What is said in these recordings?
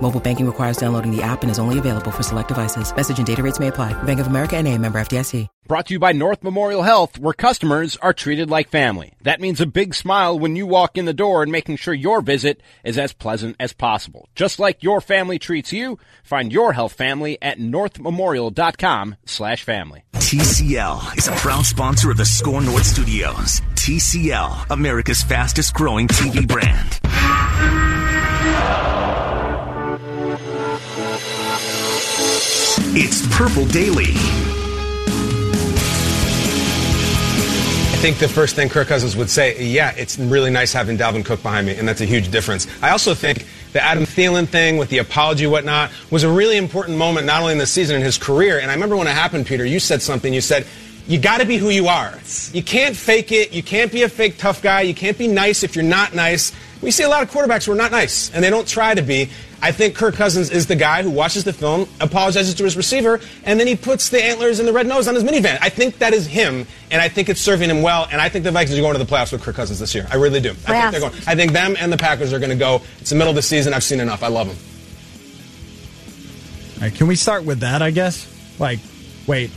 Mobile banking requires downloading the app and is only available for select devices. Message and data rates may apply. Bank of America and a member FDIC. Brought to you by North Memorial Health, where customers are treated like family. That means a big smile when you walk in the door and making sure your visit is as pleasant as possible. Just like your family treats you, find your health family at northmemorial.com slash family. TCL is a proud sponsor of the Score North Studios. TCL, America's fastest growing TV brand. It's Purple Daily. I think the first thing Kirk Cousins would say, yeah, it's really nice having Dalvin Cook behind me, and that's a huge difference. I also think the Adam Thielen thing with the apology, whatnot, was a really important moment, not only in the season, in his career. And I remember when it happened, Peter, you said something. You said, you got to be who you are. You can't fake it. You can't be a fake tough guy. You can't be nice if you're not nice. We see a lot of quarterbacks who are not nice, and they don't try to be. I think Kirk Cousins is the guy who watches the film, apologizes to his receiver, and then he puts the antlers and the red nose on his minivan. I think that is him, and I think it's serving him well. And I think the Vikings are going to the playoffs with Kirk Cousins this year. I really do. I think they're going. I think them and the Packers are going to go. It's the middle of the season. I've seen enough. I love them. All right, can we start with that? I guess. Like, wait.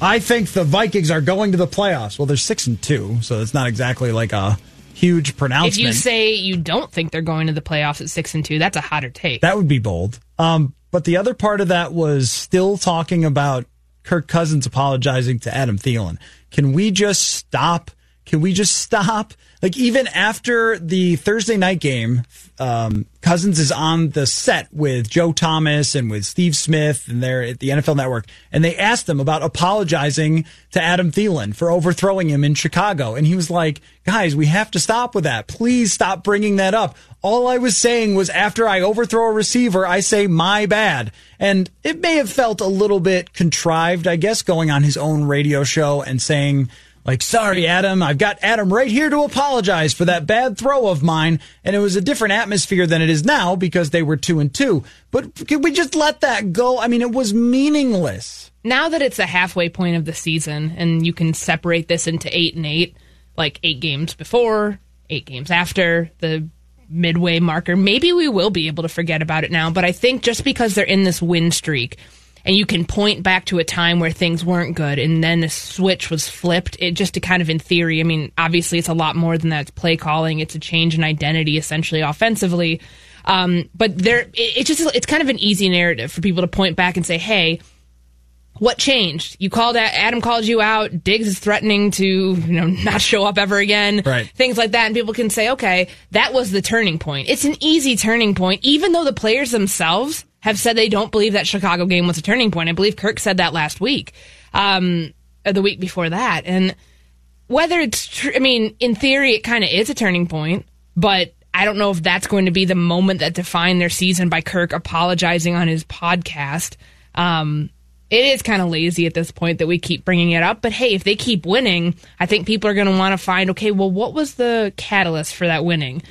I think the Vikings are going to the playoffs. Well, they're six and two, so it's not exactly like a huge pronouncement. If you say you don't think they're going to the playoffs at six and two, that's a hotter take. That would be bold. Um, but the other part of that was still talking about Kirk Cousins apologizing to Adam Thielen. Can we just stop? Can we just stop? Like even after the Thursday night game, um, Cousins is on the set with Joe Thomas and with Steve Smith, and they're at the NFL Network, and they asked him about apologizing to Adam Thielen for overthrowing him in Chicago, and he was like, "Guys, we have to stop with that. Please stop bringing that up. All I was saying was after I overthrow a receiver, I say my bad." And it may have felt a little bit contrived, I guess, going on his own radio show and saying like, sorry, Adam, I've got Adam right here to apologize for that bad throw of mine. And it was a different atmosphere than it is now because they were two and two. But can we just let that go? I mean, it was meaningless. Now that it's the halfway point of the season and you can separate this into eight and eight, like eight games before, eight games after the midway marker, maybe we will be able to forget about it now. But I think just because they're in this win streak, and you can point back to a time where things weren't good and then the switch was flipped. It just to kind of in theory i mean obviously it's a lot more than that. It's play calling. It's a change in identity essentially offensively. Um, but there it, it's just it's kind of an easy narrative for people to point back and say hey what changed? You called Adam called you out. Diggs is threatening to, you know, not show up ever again. Right. Things like that. And people can say, okay, that was the turning point. It's an easy turning point, even though the players themselves have said they don't believe that Chicago game was a turning point. I believe Kirk said that last week, um, or the week before that. And whether it's true, I mean, in theory, it kind of is a turning point, but I don't know if that's going to be the moment that defined their season by Kirk apologizing on his podcast. Um, it is kind of lazy at this point that we keep bringing it up. But hey, if they keep winning, I think people are going to want to find okay, well, what was the catalyst for that winning?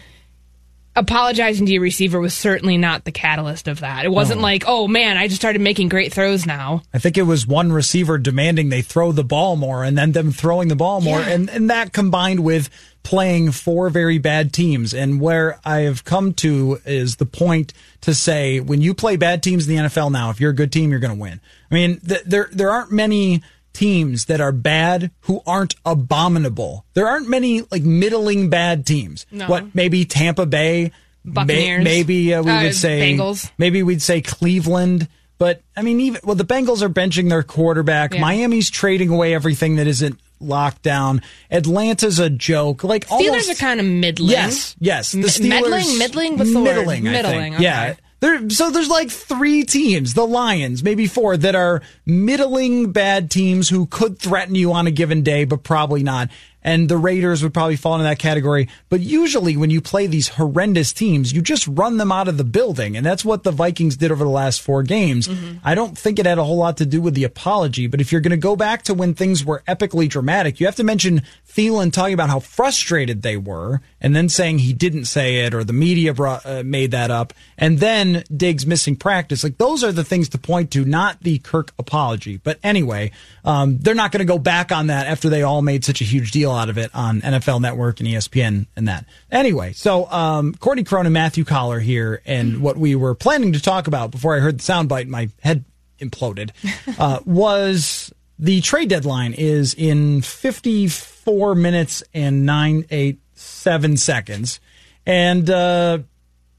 Apologizing to your receiver was certainly not the catalyst of that. It wasn't No. like, oh man, I just started making great throws now. I think it was one receiver demanding they throw the ball more and then them throwing the ball more. Yeah. And, and that combined with playing four very bad teams. And where I have come to is the point to say when you play bad teams in the NFL now, if you're a good team, you're going to win. I mean, th- there, there aren't many teams that are bad who aren't abominable. There aren't many like middling bad teams. No. What maybe Tampa Bay, may- maybe uh, we Uh, would say Bengals. maybe we'd say Cleveland, But I mean, even well, the Bengals are benching their quarterback. Yeah. Miami's trading away everything that isn't locked down. Atlanta's a joke. Like Steelers almost, are kind of middling. Yes, yes. The Steelers, meddling, middling. What's the middling, word? I Middling. think. okay. Yeah. There, so there's like three teams, the Lions, maybe four, that are middling bad teams who could threaten you on a given day, but probably not. And the Raiders would probably fall into that category. But usually when you play these horrendous teams, you just run them out of the building. And that's what the Vikings did over the last four games. Mm-hmm. I don't think it had a whole lot to do with the apology, but if you're going to go back to when things were epically dramatic, you have to mention Thielen talking about how frustrated they were and then saying he didn't say it or the media brought, uh, made that up. And then Diggs missing practice. Like those are the things to point to, not the Kirk apology. But anyway, um, they're not going to go back on that after they all made such a huge deal out of it on NFL Network and ESPN and that. Anyway, so um, Courtney Cronin, Matthew Coller here, and what we were planning to talk about before I heard the soundbite, my head imploded, uh, was the trade deadline is in 54 minutes and nine eight seven seconds, and uh,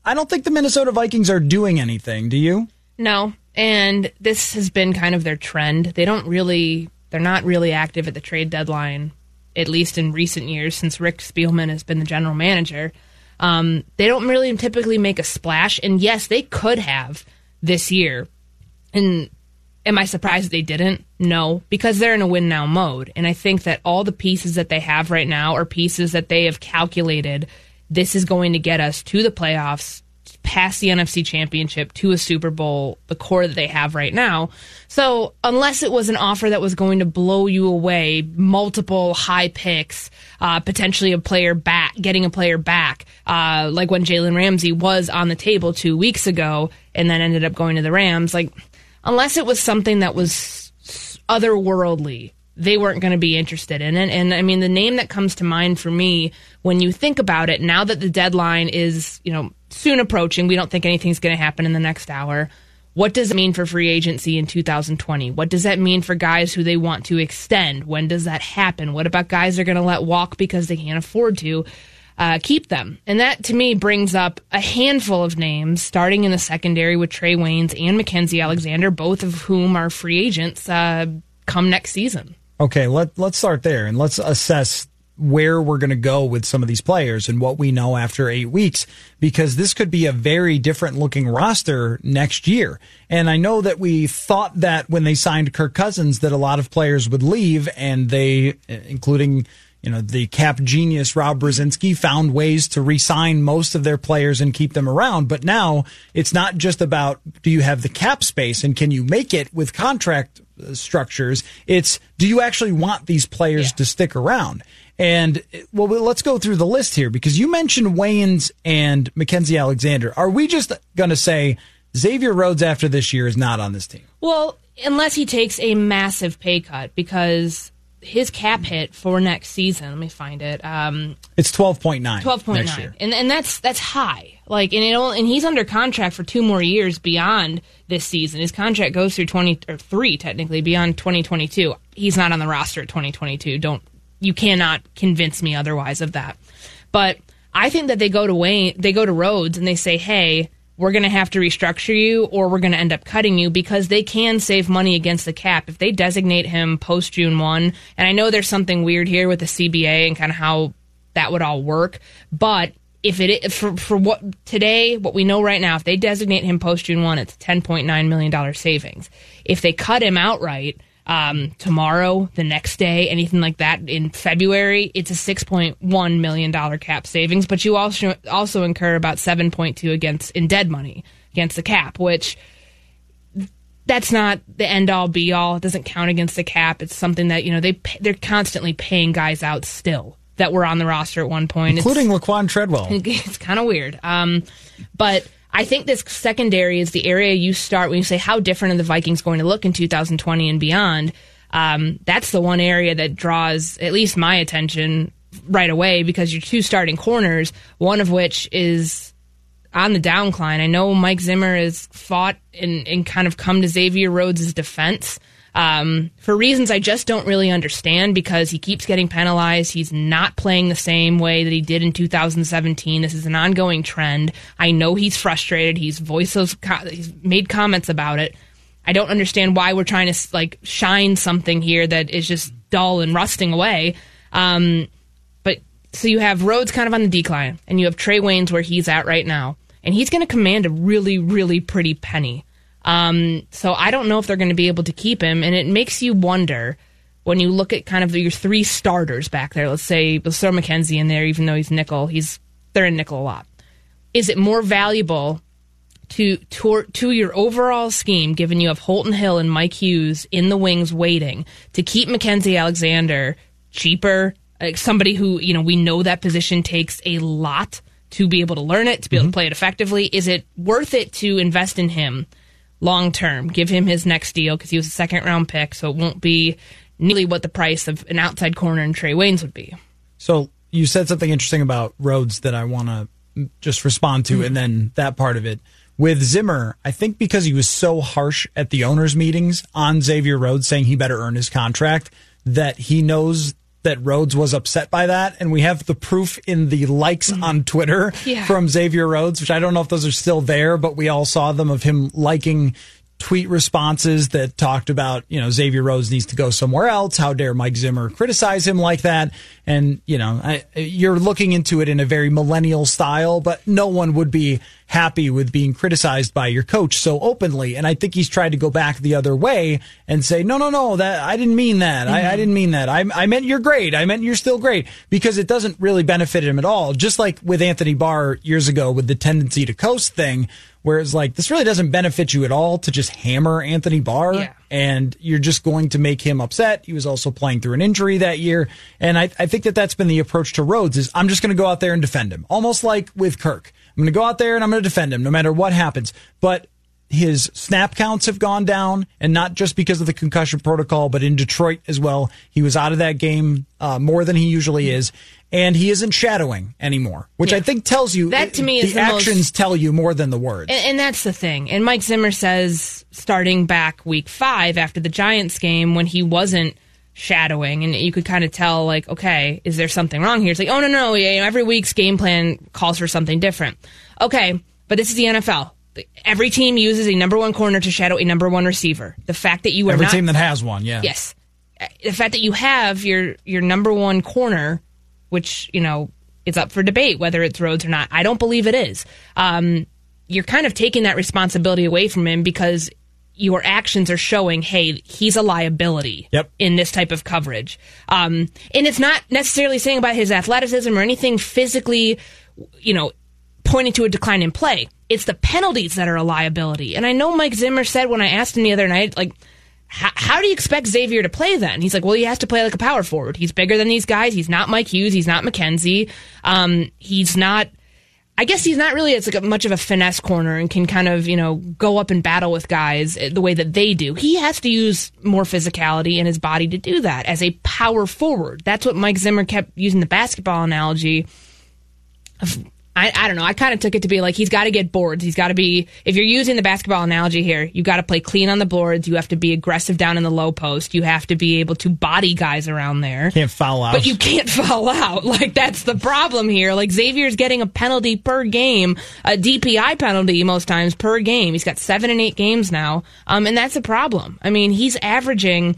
I don't think the Minnesota Vikings are doing anything. Do you? No, and this has been kind of their trend. They don't really, they're not really active at the trade deadline, at least in recent years since Rick Spielman has been the general manager. Um, they don't really typically make a splash, and yes, they could have this year. And am I surprised they didn't? No, because they're in a win now mode, and I think that all the pieces that they have right now are pieces that they have calculated. This is going to get us to the playoffs past the NFC Championship to a Super Bowl, the core that they have right now. So, unless it was an offer that was going to blow you away, multiple high picks, uh, potentially a player back, getting a player back, uh, like when Jalen Ramsey was on the table two weeks ago and then ended up going to the Rams, like, unless it was something that was otherworldly, they weren't going to be interested in it. And I mean, the name that comes to mind for me when you think about it, now that the deadline is, you know, soon approaching, we don't think anything's going to happen in the next hour. What does it mean for free agency in 2020? What does that mean for guys who they want to extend? When does that happen? What about guys they're going to let walk because they can't afford to uh, keep them? And that to me brings up a handful of names, starting in the secondary with Trey Waynes and Mackensie Alexander, both of whom are free agents uh, come next season. Okay, let let's start there and let's assess where we're going to go with some of these players and what we know after eight weeks, because this could be a very different looking roster next year. And I know that we thought that when they signed Kirk Cousins that a lot of players would leave and they, including, you know, the cap genius Rob Brzezinski found ways to re-sign most of their players and keep them around. But now it's not just about do you have the cap space and can you make it with contract uh, structures? It's do you actually want these players Yeah. to stick around? And well, let's go through the list here because you mentioned Waynes and Mackensie Alexander. Are we just going to say Xavier Rhodes after this year is not on this team? Well, unless he takes a massive pay cut because his cap hit for next season, let me find it. Um, It's twelve point nine. twelve point nine, and and that's that's high. Like, and it only, and he's under contract for two more years beyond this season. His contract goes through twenty or three technically beyond twenty twenty two. He's not on the roster at twenty twenty two. Don't you cannot convince me otherwise of that. But I think that they go to Wayne, they go to Rhodes, and they say, hey. We're going to have to restructure you, or we're going to end up cutting you because they can save money against the cap if they designate him post June one. And I know there's something weird here with the CBA and kind of how that would all work. But if it for for what today, what we know right now, if they designate him post June one, it's ten point nine million dollar savings. If they cut him outright um, tomorrow, the next day, anything like that in February, it's a six point one million dollar cap savings. But you also also incur about seven point two against in dead money against the cap, which that's not the end all be all. It doesn't count against the cap. It's something that you know they, they're constantly paying guys out still that were on the roster at one point, It's- including Laquan Treadwell. it's kind of weird. Um, but I think this secondary is the area you start when you say how different are the Vikings going to look in 2020 and beyond. Um, that's the one area that draws at least my attention right away because your two starting corners, one of which is on the downcline. I know Mike Zimmer has fought and, and kind of come to Xavier Rhodes' defense um, for reasons I just don't really understand because he keeps getting penalized. He's not playing the same way that he did in 2017. This is an ongoing trend. I know he's frustrated. He's voiced those, he's made comments about it. I don't understand why we're trying to like shine something here that is just dull and rusting away. Um, but so you have Rhodes kind of on the decline, and you have Trey Waynes where he's at right now, and he's going to command a really, really pretty penny. Um, so I don't know if they're going to be able to keep him, and it makes you wonder when you look at kind of your three starters back there. Let's say let's throw Mackensie in there, even though he's nickel. He's they're in nickel a lot. Is it more valuable to to, to your overall scheme, given you have Holton Hill and Mike Hughes in the wings waiting to keep Mackensie Alexander cheaper? Like somebody who you know we know that position takes a lot to be able to learn it, to be able to play it effectively. Is it worth it to invest in him? Long term. Give him his next deal because he was a second round pick, so it won't be nearly what the price of an outside corner and Trey Waynes would be. So you said something interesting about Rhodes that I want to just respond to, mm-hmm. and then that part of it. With Zimmer, I think because he was so harsh at the owners' meetings on Xavier Rhodes saying he better earn his contract, that he knows that Rhodes was upset by that, and we have the proof in the likes mm-hmm. on Twitter yeah. from Xavier Rhodes, which I don't know if those are still there, but we all saw them of him liking tweet responses that talked about, you know, Xavier Rhodes needs to go somewhere else. How dare Mike Zimmer criticize him like that? And, you know, I, you're looking into it in a very millennial style, but no one would be happy with being criticized by your coach so openly. And I think he's tried to go back the other way and say, no, no, no, that I didn't mean that. Mm-hmm. I, I, didn't mean that. I, I meant you're great. I meant you're still great because it doesn't really benefit him at all. Just like with Anthony Barr years ago with the tendency to coast thing Whereas, like, this really doesn't benefit you at all to just hammer Anthony Barr, yeah. and you're just going to make him upset. He was also playing through an injury that year, and I, I think that that's been the approach to Rhodes. Is I'm just going to go out there and defend him, almost like with Kirk. I'm going to go out there and I'm going to defend him no matter what happens. But his snap counts have gone down, and not just because of the concussion protocol, but in Detroit as well. He was out of that game uh, more than he usually is, and he isn't shadowing anymore, which yeah. I think tells you that to me the, the actions most, tell you more than the words. And, and, that's the thing. And Mike Zimmer says starting back week five after the Giants game when he wasn't shadowing, and you could kind of tell like, okay, is there something wrong here? It's like, oh no, no, yeah, every week's game plan calls for something different. Okay, but this is the NFL. Every team uses a number one corner to shadow a number one receiver. The fact that you are every not, team that has one, yeah, yes, the fact that you have your your number one corner which, you know, it's up for debate whether it's Rhodes or not. I don't believe it is. Um, you're kind of taking that responsibility away from him because your actions are showing, hey, he's a liability yep. in this type of coverage. Um, and it's not necessarily saying about his athleticism or anything physically, you know, pointing to a decline in play. It's the penalties that are a liability. And I know Mike Zimmer said when I asked him the other night, like, how, do you expect Xavier to play then? He's like, well, he has to play like a power forward. He's bigger than these guys. He's not Mike Hughes. He's not Mackensie. Um, he's not. I guess he's not really it's like a, much of a finesse corner and can kind of you know go up and battle with guys the way that they do. He has to use more physicality in his body to do that as a power forward. That's what Mike Zimmer kept using the basketball analogy of I, I don't know. I kind of took it to be like he's got to get boards. He's got to be, if you're using the basketball analogy here, you got to play clean on the boards. You have to be aggressive down in the low post. You have to be able to body guys around there. Can't foul out. But you can't foul out. Like that's the problem here. Like Xavier's getting a penalty per game, a DPI penalty most times per game. He's got seven and eight games now. Um, and that's a problem. I mean, he's averaging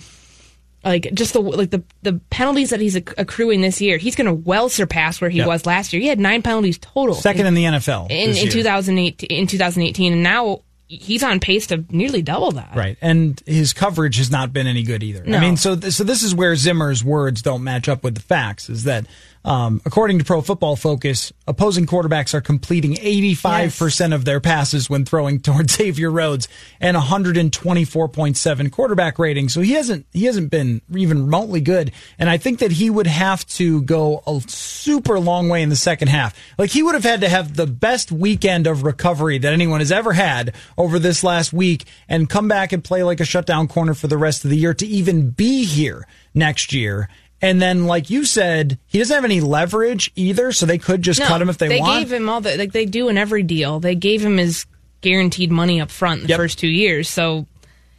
like just the like the the penalties that he's accruing this year, he's going to well surpass where he yep. was last year. He had nine penalties total, second in, in the NFL in, in 2008 in 2018, and now he's on pace to nearly double that. Right, and his coverage has not been any good either. No. I mean, so th- so this is where Zimmer's words don't match up with the facts. Is that um, according to Pro Football Focus, opposing quarterbacks are completing 85% yes. of their passes when throwing towards Xavier Rhodes and 124.7 quarterback rating. So he hasn't he hasn't been even remotely good. And I think that he would have to go a super long way in the second half. Like he would have had to have the best weekend of recovery that anyone has ever had over this last week and come back and play like a shutdown corner for the rest of the year to even be here next year. And then, like you said, he doesn't have any leverage either, so they could just no, cut him if they, they want. They gave him all the like they do in every deal. They gave him his guaranteed money up front in the yep. first two years. So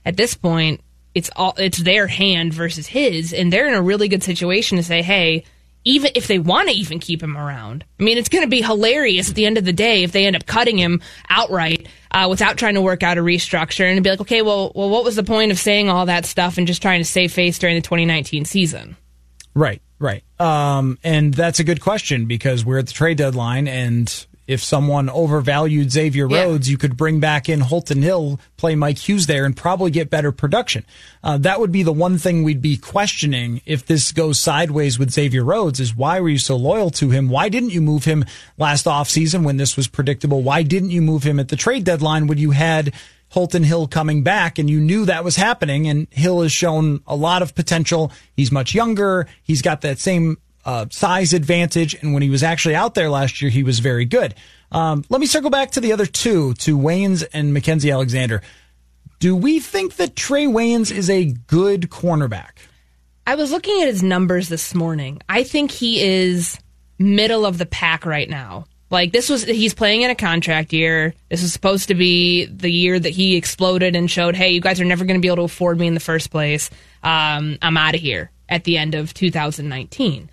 at this point, it's all it's their hand versus his, and they're in a really good situation to say, hey, even if they want to even keep him around. I mean, it's going to be hilarious at the end of the day if they end up cutting him outright uh, without trying to work out a restructure and be like, okay, well, well, what was the point of saying all that stuff and just trying to save face during the 2019 season? Right, right. Um, and that's a good question because we're at the trade deadline and if someone overvalued Xavier Yeah. Rhodes, you could bring back in Holton Hill, play Mike Hughes there, and probably get better production. Uh, that would be the one thing we'd be questioning if this goes sideways with Xavier Rhodes is why were you so loyal to him? Why didn't you move him last offseason when this was predictable? Why didn't you move him at the trade deadline when you had Holton Hill coming back and you knew that was happening and Hill has shown a lot of potential. He's much younger. He's got that same uh, size advantage. And when he was actually out there last year, he was very good. Um, let me circle back to the other two, to Waynes and Mackensie Alexander. Do we think that Trey Waynes is a good cornerback? I was looking at his numbers this morning. I think he is middle of the pack right now. Like this was he's playing in a contract year. This was supposed to be the year that he exploded and showed, "Hey, you guys are never going to be able to afford me in the first place. Um, I'm out of here." At the end of 2019,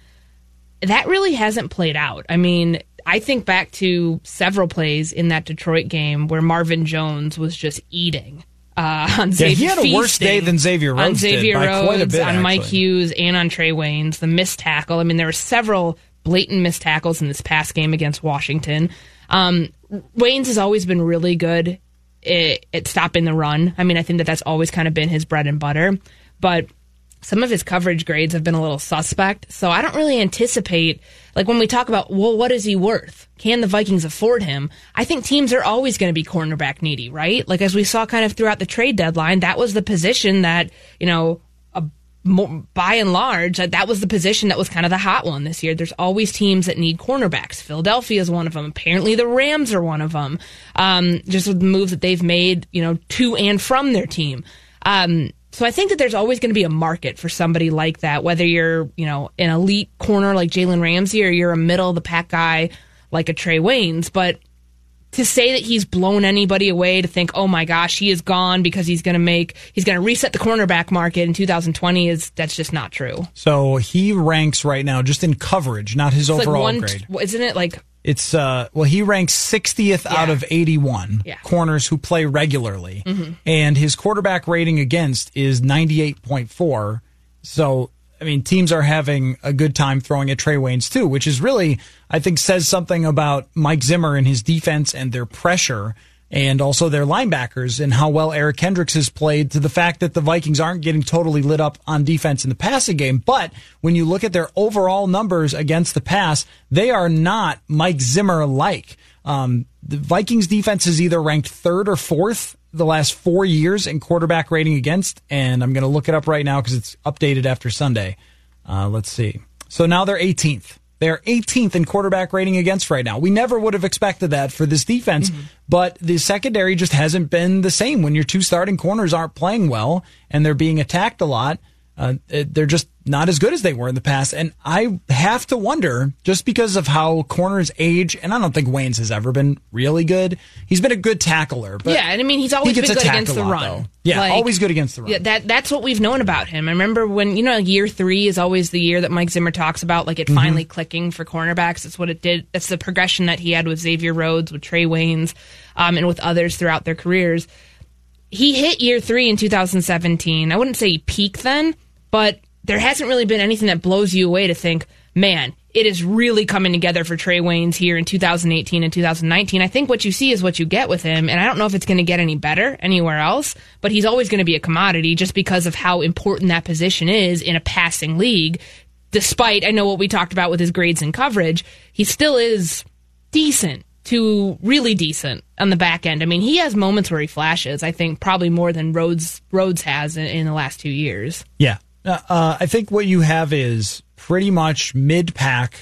that really hasn't played out. I mean, I think back to several plays in that Detroit game where Marvin Jones was just eating. Uh, on Yeah, Xavier, he had a worse day than Xavier on Rhodes did Xavier by quite a Rhodes, bit, on Mike. Hughes, and on Trey Waynes. The missed tackle. I mean, there were several blatant missed tackles in this past game against Washington. Um, Waynes has always been really good at, at stopping the run. I mean, I think that that's always kind of been his bread and butter. But some of his coverage grades have been a little suspect. So I don't really anticipate, like when we talk about, well, what is he worth? Can the Vikings afford him? I think teams are always going to be cornerback needy, right? Like as we saw kind of throughout the trade deadline, that was the position that, you know, a, mo by and large, that, that was the position that was kind of the hot one this year. There's always teams that need cornerbacks. Philadelphia is one of them. Apparently the Rams are one of them. Um, just with the moves that they've made, you know, to and from their team. Um, so I think that there's always going to be a market for somebody like that, whether you're, you know, an elite corner like Jalen Ramsey or you're a middle of the pack guy like a Trey Waynes. But to say that he's blown anybody away to think, oh my gosh, he is gone because he's going to make, he's going to reset the cornerback market in 2020 is, that's just not true. So he ranks right now just in coverage, not his It's overall like one, grade. isn't it like, It's uh well he ranks 60th out of 81 Yeah. Mm-hmm. corners who play regularly. And his quarterback rating against is 98.4. So I mean teams are having a good time throwing at Trey Waynes too, which is really I think says something about Mike Zimmer and his defense and their pressure and also their linebackers and how well Eric Kendricks has played to the fact that the Vikings aren't getting totally lit up on defense in the passing game. But when you look at their overall numbers against the pass, they are not Mike Zimmer like. Um, the Vikings defense is either ranked third or fourth the last four years in quarterback rating against, and I'm going to look it up right now because it's updated after Sunday. Uh, let's see. So now they're 18th. They're 18th in quarterback rating against right now. We never would have expected that for this defense, but the secondary just hasn't been the same. When your two starting corners aren't playing well and they're being attacked a lot, uh, they're just not as good as they were in the past. And I have to wonder, just because of how corners age, and I don't think Waynes has ever been really good. He's been a good tackler, but yeah, and I mean, he's always he been good against the lot, run. though. Yeah, Like- always good against the run. Yeah, that that's what we've known about him. I remember when you know year three is always the year that Mike Zimmer talks about, like it Mm-hmm. finally clicking for cornerbacks. That's what it did. That's the progression that he had with Xavier Rhodes, with Trey Waynes, um, and with others throughout their careers. He hit year three in 2017. I wouldn't say he peaked then, but there hasn't really been anything that blows you away to think, man, it is really coming together for Trey Waynes here in 2018 and 2019. I think what you see is what you get with him, and I don't know if it's going to get any better anywhere else, but he's always going to be a commodity just because of how important that position is in a passing league. Despite, I know what we talked about with his grades and coverage, he still is decent to really decent on the back end. I mean, he has moments where he flashes. I think probably more than Rhodes Rhodes has in, in the last two years. Yeah. Uh, I think what you have is pretty much mid pack,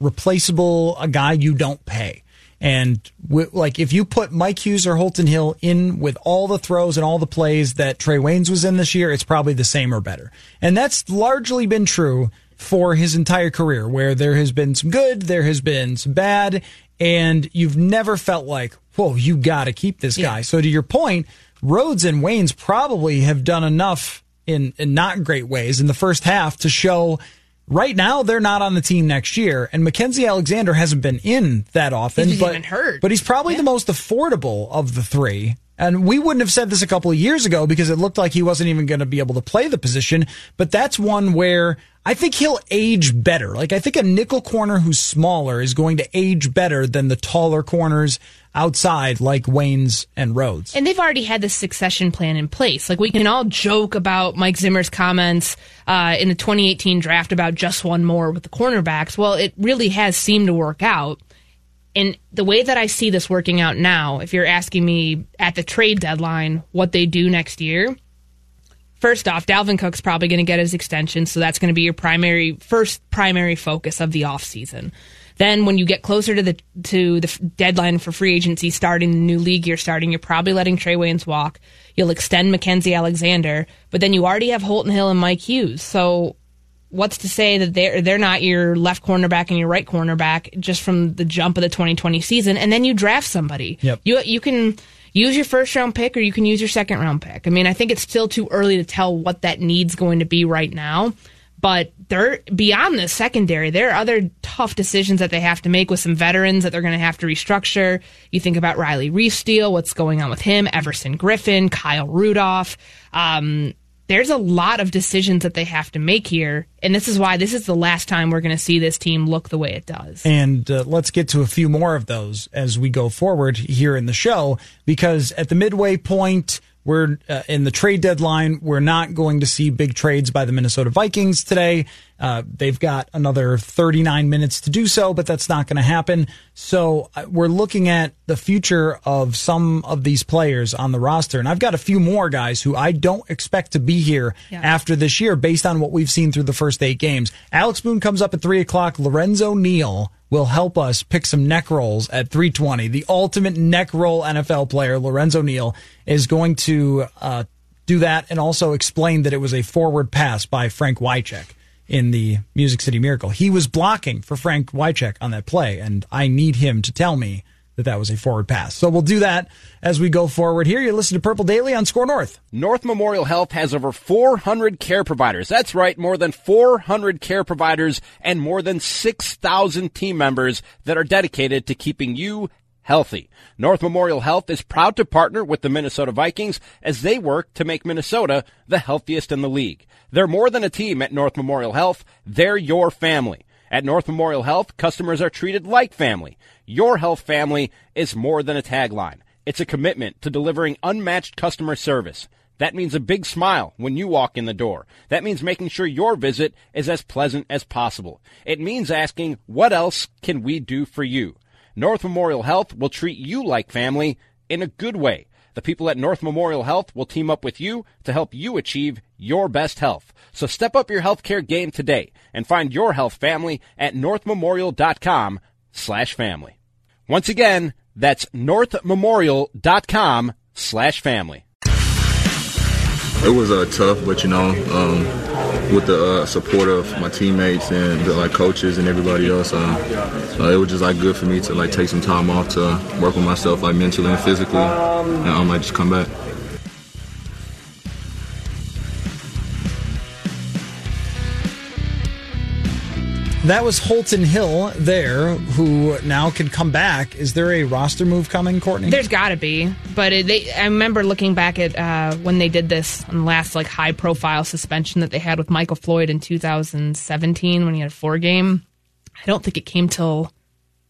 replaceable, a guy you don't pay. And w- like if you put Mike Hughes or Holton Hill in with all the throws and all the plays that Trey Waynes was in this year, it's probably the same or better. And that's largely been true for his entire career, where there has been some good, there has been some bad, and you've never felt like, whoa, you got to keep this guy. So to your point, Rhodes and Waynes probably have done enough in, in not great ways in the first half to show Right now, they're not on the team next year, and Mackensie Alexander hasn't been in that often. He's but. But he's probably Yeah. the most affordable of the three. And we wouldn't have said this a couple of years ago because it looked like he wasn't even going to be able to play the position. But that's one where I think he'll age better. Like I think a nickel corner who's smaller is going to age better than the taller corners outside like Waynes and Rhodes. And they've already had this succession plan in place. Like we can all joke about Mike Zimmer's comments uh, in the 2018 draft about just one more with the cornerbacks. Well, it really has seemed to work out. And the way that I see this working out now, if you're asking me at the trade deadline what they do next year, first off, Dalvin Cook's probably going to get his extension, so that's going to be your primary first primary focus of the offseason. Then when you get closer to the to the deadline for free agency starting the new league you're starting, you're probably letting Trey Waynes walk. You'll extend Mackensie Alexander, but then you already have Holton Hill and Mike Hughes. So what's to say that they're they're not your left cornerback and your right cornerback just from the jump of the 2020 season and then you draft somebody Yep. you you can use your first round pick or you can use your second round pick i mean i think it's still too early to tell what that needs going to be right now but they're beyond the secondary there are other tough decisions that they have to make with some veterans that they're going to have to restructure you think about riley reiff what's going on with him everson griffen kyle rudolph um, there's a lot of decisions that they have to make here, and this is why this is the last time we're going to see this team look the way it does. And uh, let's get to a few more of those as we go forward here in the show, because at the midway point, we're uh, in the trade deadline. We're not going to see big trades by the Minnesota Vikings today. Uh, they've got another 39 minutes to do so, but that's not going to happen. So uh, we're looking at the future of some of these players on the roster. And I've got a few more guys who I don't expect to be here Yeah. after this year based on what we've seen through the first eight games. Alex Boone comes up at three o'clock. Lorenzo Neal will help us pick some neck rolls at 320. The ultimate neck roll NFL player, Lorenzo Neal, is going to uh, do that and also explain that it was a forward pass by Frank Wycheck in the Music City Miracle. He was blocking for Frank Wycheck on that play, and I need him to tell me that that was a forward pass. So we'll do that as we go forward here. You listen to Purple Daily on Score North. North Memorial Health has over 400 care providers. That's right, more than 400 care providers and more than 6,000 team members that are dedicated to keeping you healthy. North Memorial Health is proud to partner with the Minnesota Vikings as they work to make Minnesota the healthiest in the league. They're more than a team at North Memorial Health. They're your family. At North Memorial Health, customers are treated like family. Your health family is more than a tagline. It's a commitment to delivering unmatched customer service. That means a big smile when you walk in the door. That means making sure your visit is as pleasant as possible. It means asking, what else can we do for you? North Memorial Health will treat you like family in a good way. The people at North Memorial Health will team up with you to help you achieve your best health. So step up your healthcare game today and find your health family at northmemorial.com slash family. Once again, that's northmemorial.com slash family. It was uh, tough, but you know, um, with the uh, support of my teammates and the like coaches and everybody else, uh, uh, it was just like good for me to like take some time off to work on myself, like mentally and physically, and um, like just come back. That was Holton Hill there, who now can come back. Is there a roster move coming, Courtney? There's got to be, but it, they, I remember looking back at uh, when they did this on the last like high profile suspension that they had with Michael Floyd in 2017 when he had a four game. I don't think it came till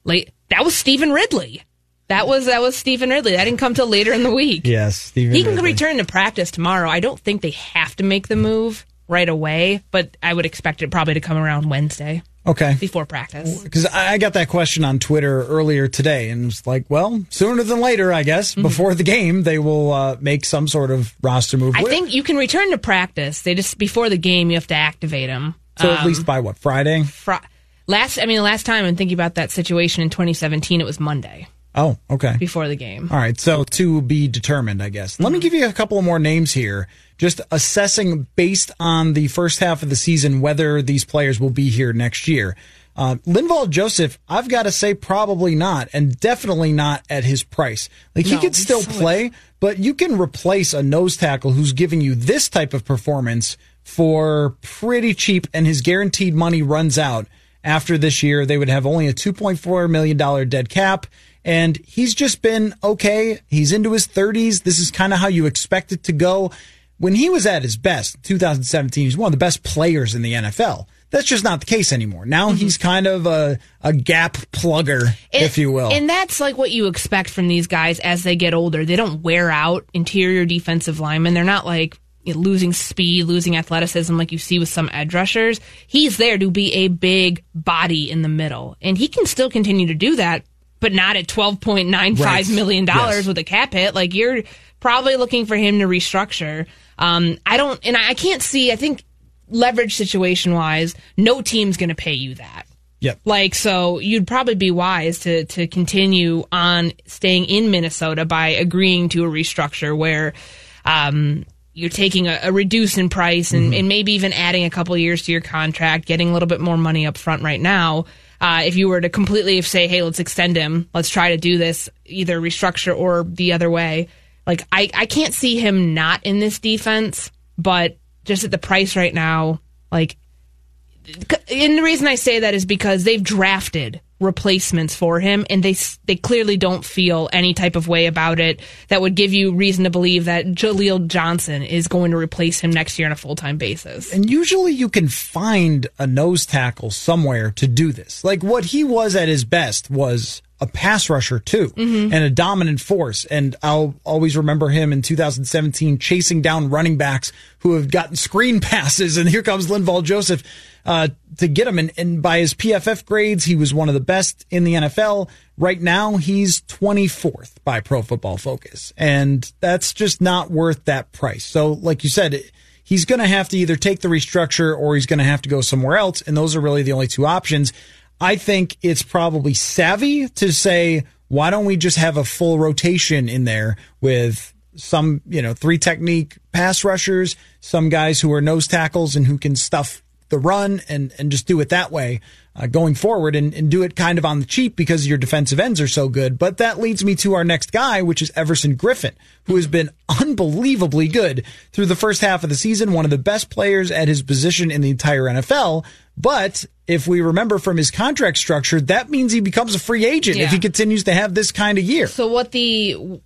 late. That was Stephen Ridley. That was that was Stephen Ridley. That didn't come till later in the week. yes, Stephen. He can Ridley. return to practice tomorrow. I don't think they have to make the move right away, but I would expect it probably to come around Wednesday Okay. before practice. Because I got that question on Twitter earlier today, and it's like, well, sooner than later, I guess. Mm-hmm. Before the game, they will uh, make some sort of roster move. I think you can return to practice. They just before the game you have to activate them. so. At least um, by what Friday? Fri- last, I mean, the last time I'm thinking about that situation in 2017, it was Monday Oh, okay. before the game. All right, so to be determined, I guess. Let me mm-hmm. give you a couple of more names here, just assessing based on the first half of the season whether these players will be here next year. Uh, Linval Joseph, I've got to say probably not, and definitely not at his price. Like he No, could still play, but you can replace a nose tackle who's giving you this type of performance for pretty cheap, and his guaranteed money runs out after this year. They would have only a $2.4 million dead cap. And he's just been okay. He's into his 30s. This is kind of how you expect it to go. When he was at his best, 2017, he's one of the best players in the NFL. That's just not the case anymore. Now mm-hmm. he's kind of a, a gap plugger, and, if you will. And that's like what you expect from these guys as they get older. They don't wear out interior defensive linemen. They're not like you know, losing speed, losing athleticism like you see with some edge rushers. He's there to be a big body in the middle. And he can still continue to do that, but not at twelve point nine five million dollars yes. with a cap hit. Like you're probably looking for him to restructure. Um, I don't, and I can't see. I think leverage situation wise, no team's going to pay you that. Yep. Like so, you'd probably be wise to to continue on staying in Minnesota by agreeing to a restructure where. Um, you're taking a, a reduce in price and, mm-hmm. and, maybe even adding a couple years to your contract, getting a little bit more money up front right now. Uh, if you were to completely say, hey, let's extend him, let's try to do this either restructure or the other way. Like, I, I can't see him not in this defense, but just at the price right now, like, and the reason I say that is because they've drafted replacements for him, and they they clearly don't feel any type of way about it that would give you reason to believe that Jaleel Johnson is going to replace him next year on a full time basis. And usually, you can find a nose tackle somewhere to do this. Like what he was at his best was a pass rusher too mm-hmm. and a dominant force. And I'll always remember him in 2017 chasing down running backs who have gotten screen passes. And here comes Linval Joseph uh, to get him. And, and by his PFF grades, he was one of the best in the NFL. Right now, he's 24th by Pro Football Focus. And that's just not worth that price. So, like you said, he's going to have to either take the restructure or he's going to have to go somewhere else. And those are really the only two options. I think it's probably savvy to say, why don't we just have a full rotation in there with some, you know, three technique pass rushers, some guys who are nose tackles and who can stuff the run and, and just do it that way uh, going forward and, and do it kind of on the cheap because your defensive ends are so good. But that leads me to our next guy, which is Everson Griffen, who has been unbelievably good through the first half of the season, one of the best players at his position in the entire NFL. But if we remember from his contract structure, that means he becomes a free agent yeah. if he continues to have this kind of year. So what the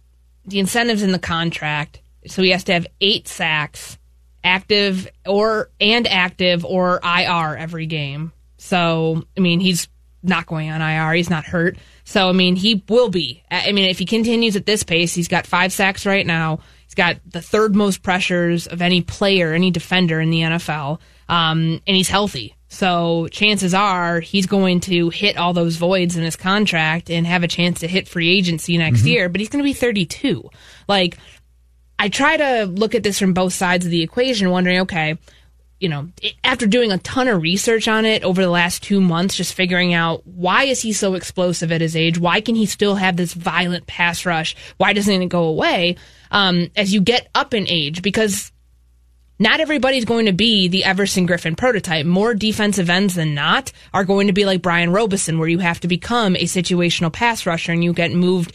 the incentives in the contract? So he has to have eight sacks active or and active or IR every game. So I mean, he's not going on IR. He's not hurt. So I mean, he will be. I mean, if he continues at this pace, he's got five sacks right now. He's got the third most pressures of any player, any defender in the NFL, um, and he's healthy. So chances are he's going to hit all those voids in his contract and have a chance to hit free agency next mm-hmm. year. But he's going to be 32. Like I try to look at this from both sides of the equation, wondering, okay, you know, after doing a ton of research on it over the last two months, just figuring out why is he so explosive at his age? Why can he still have this violent pass rush? Why doesn't it go away um, as you get up in age? Because not everybody's going to be the Everson Griffen prototype. More defensive ends than not are going to be like Brian Robison, where you have to become a situational pass rusher and you get moved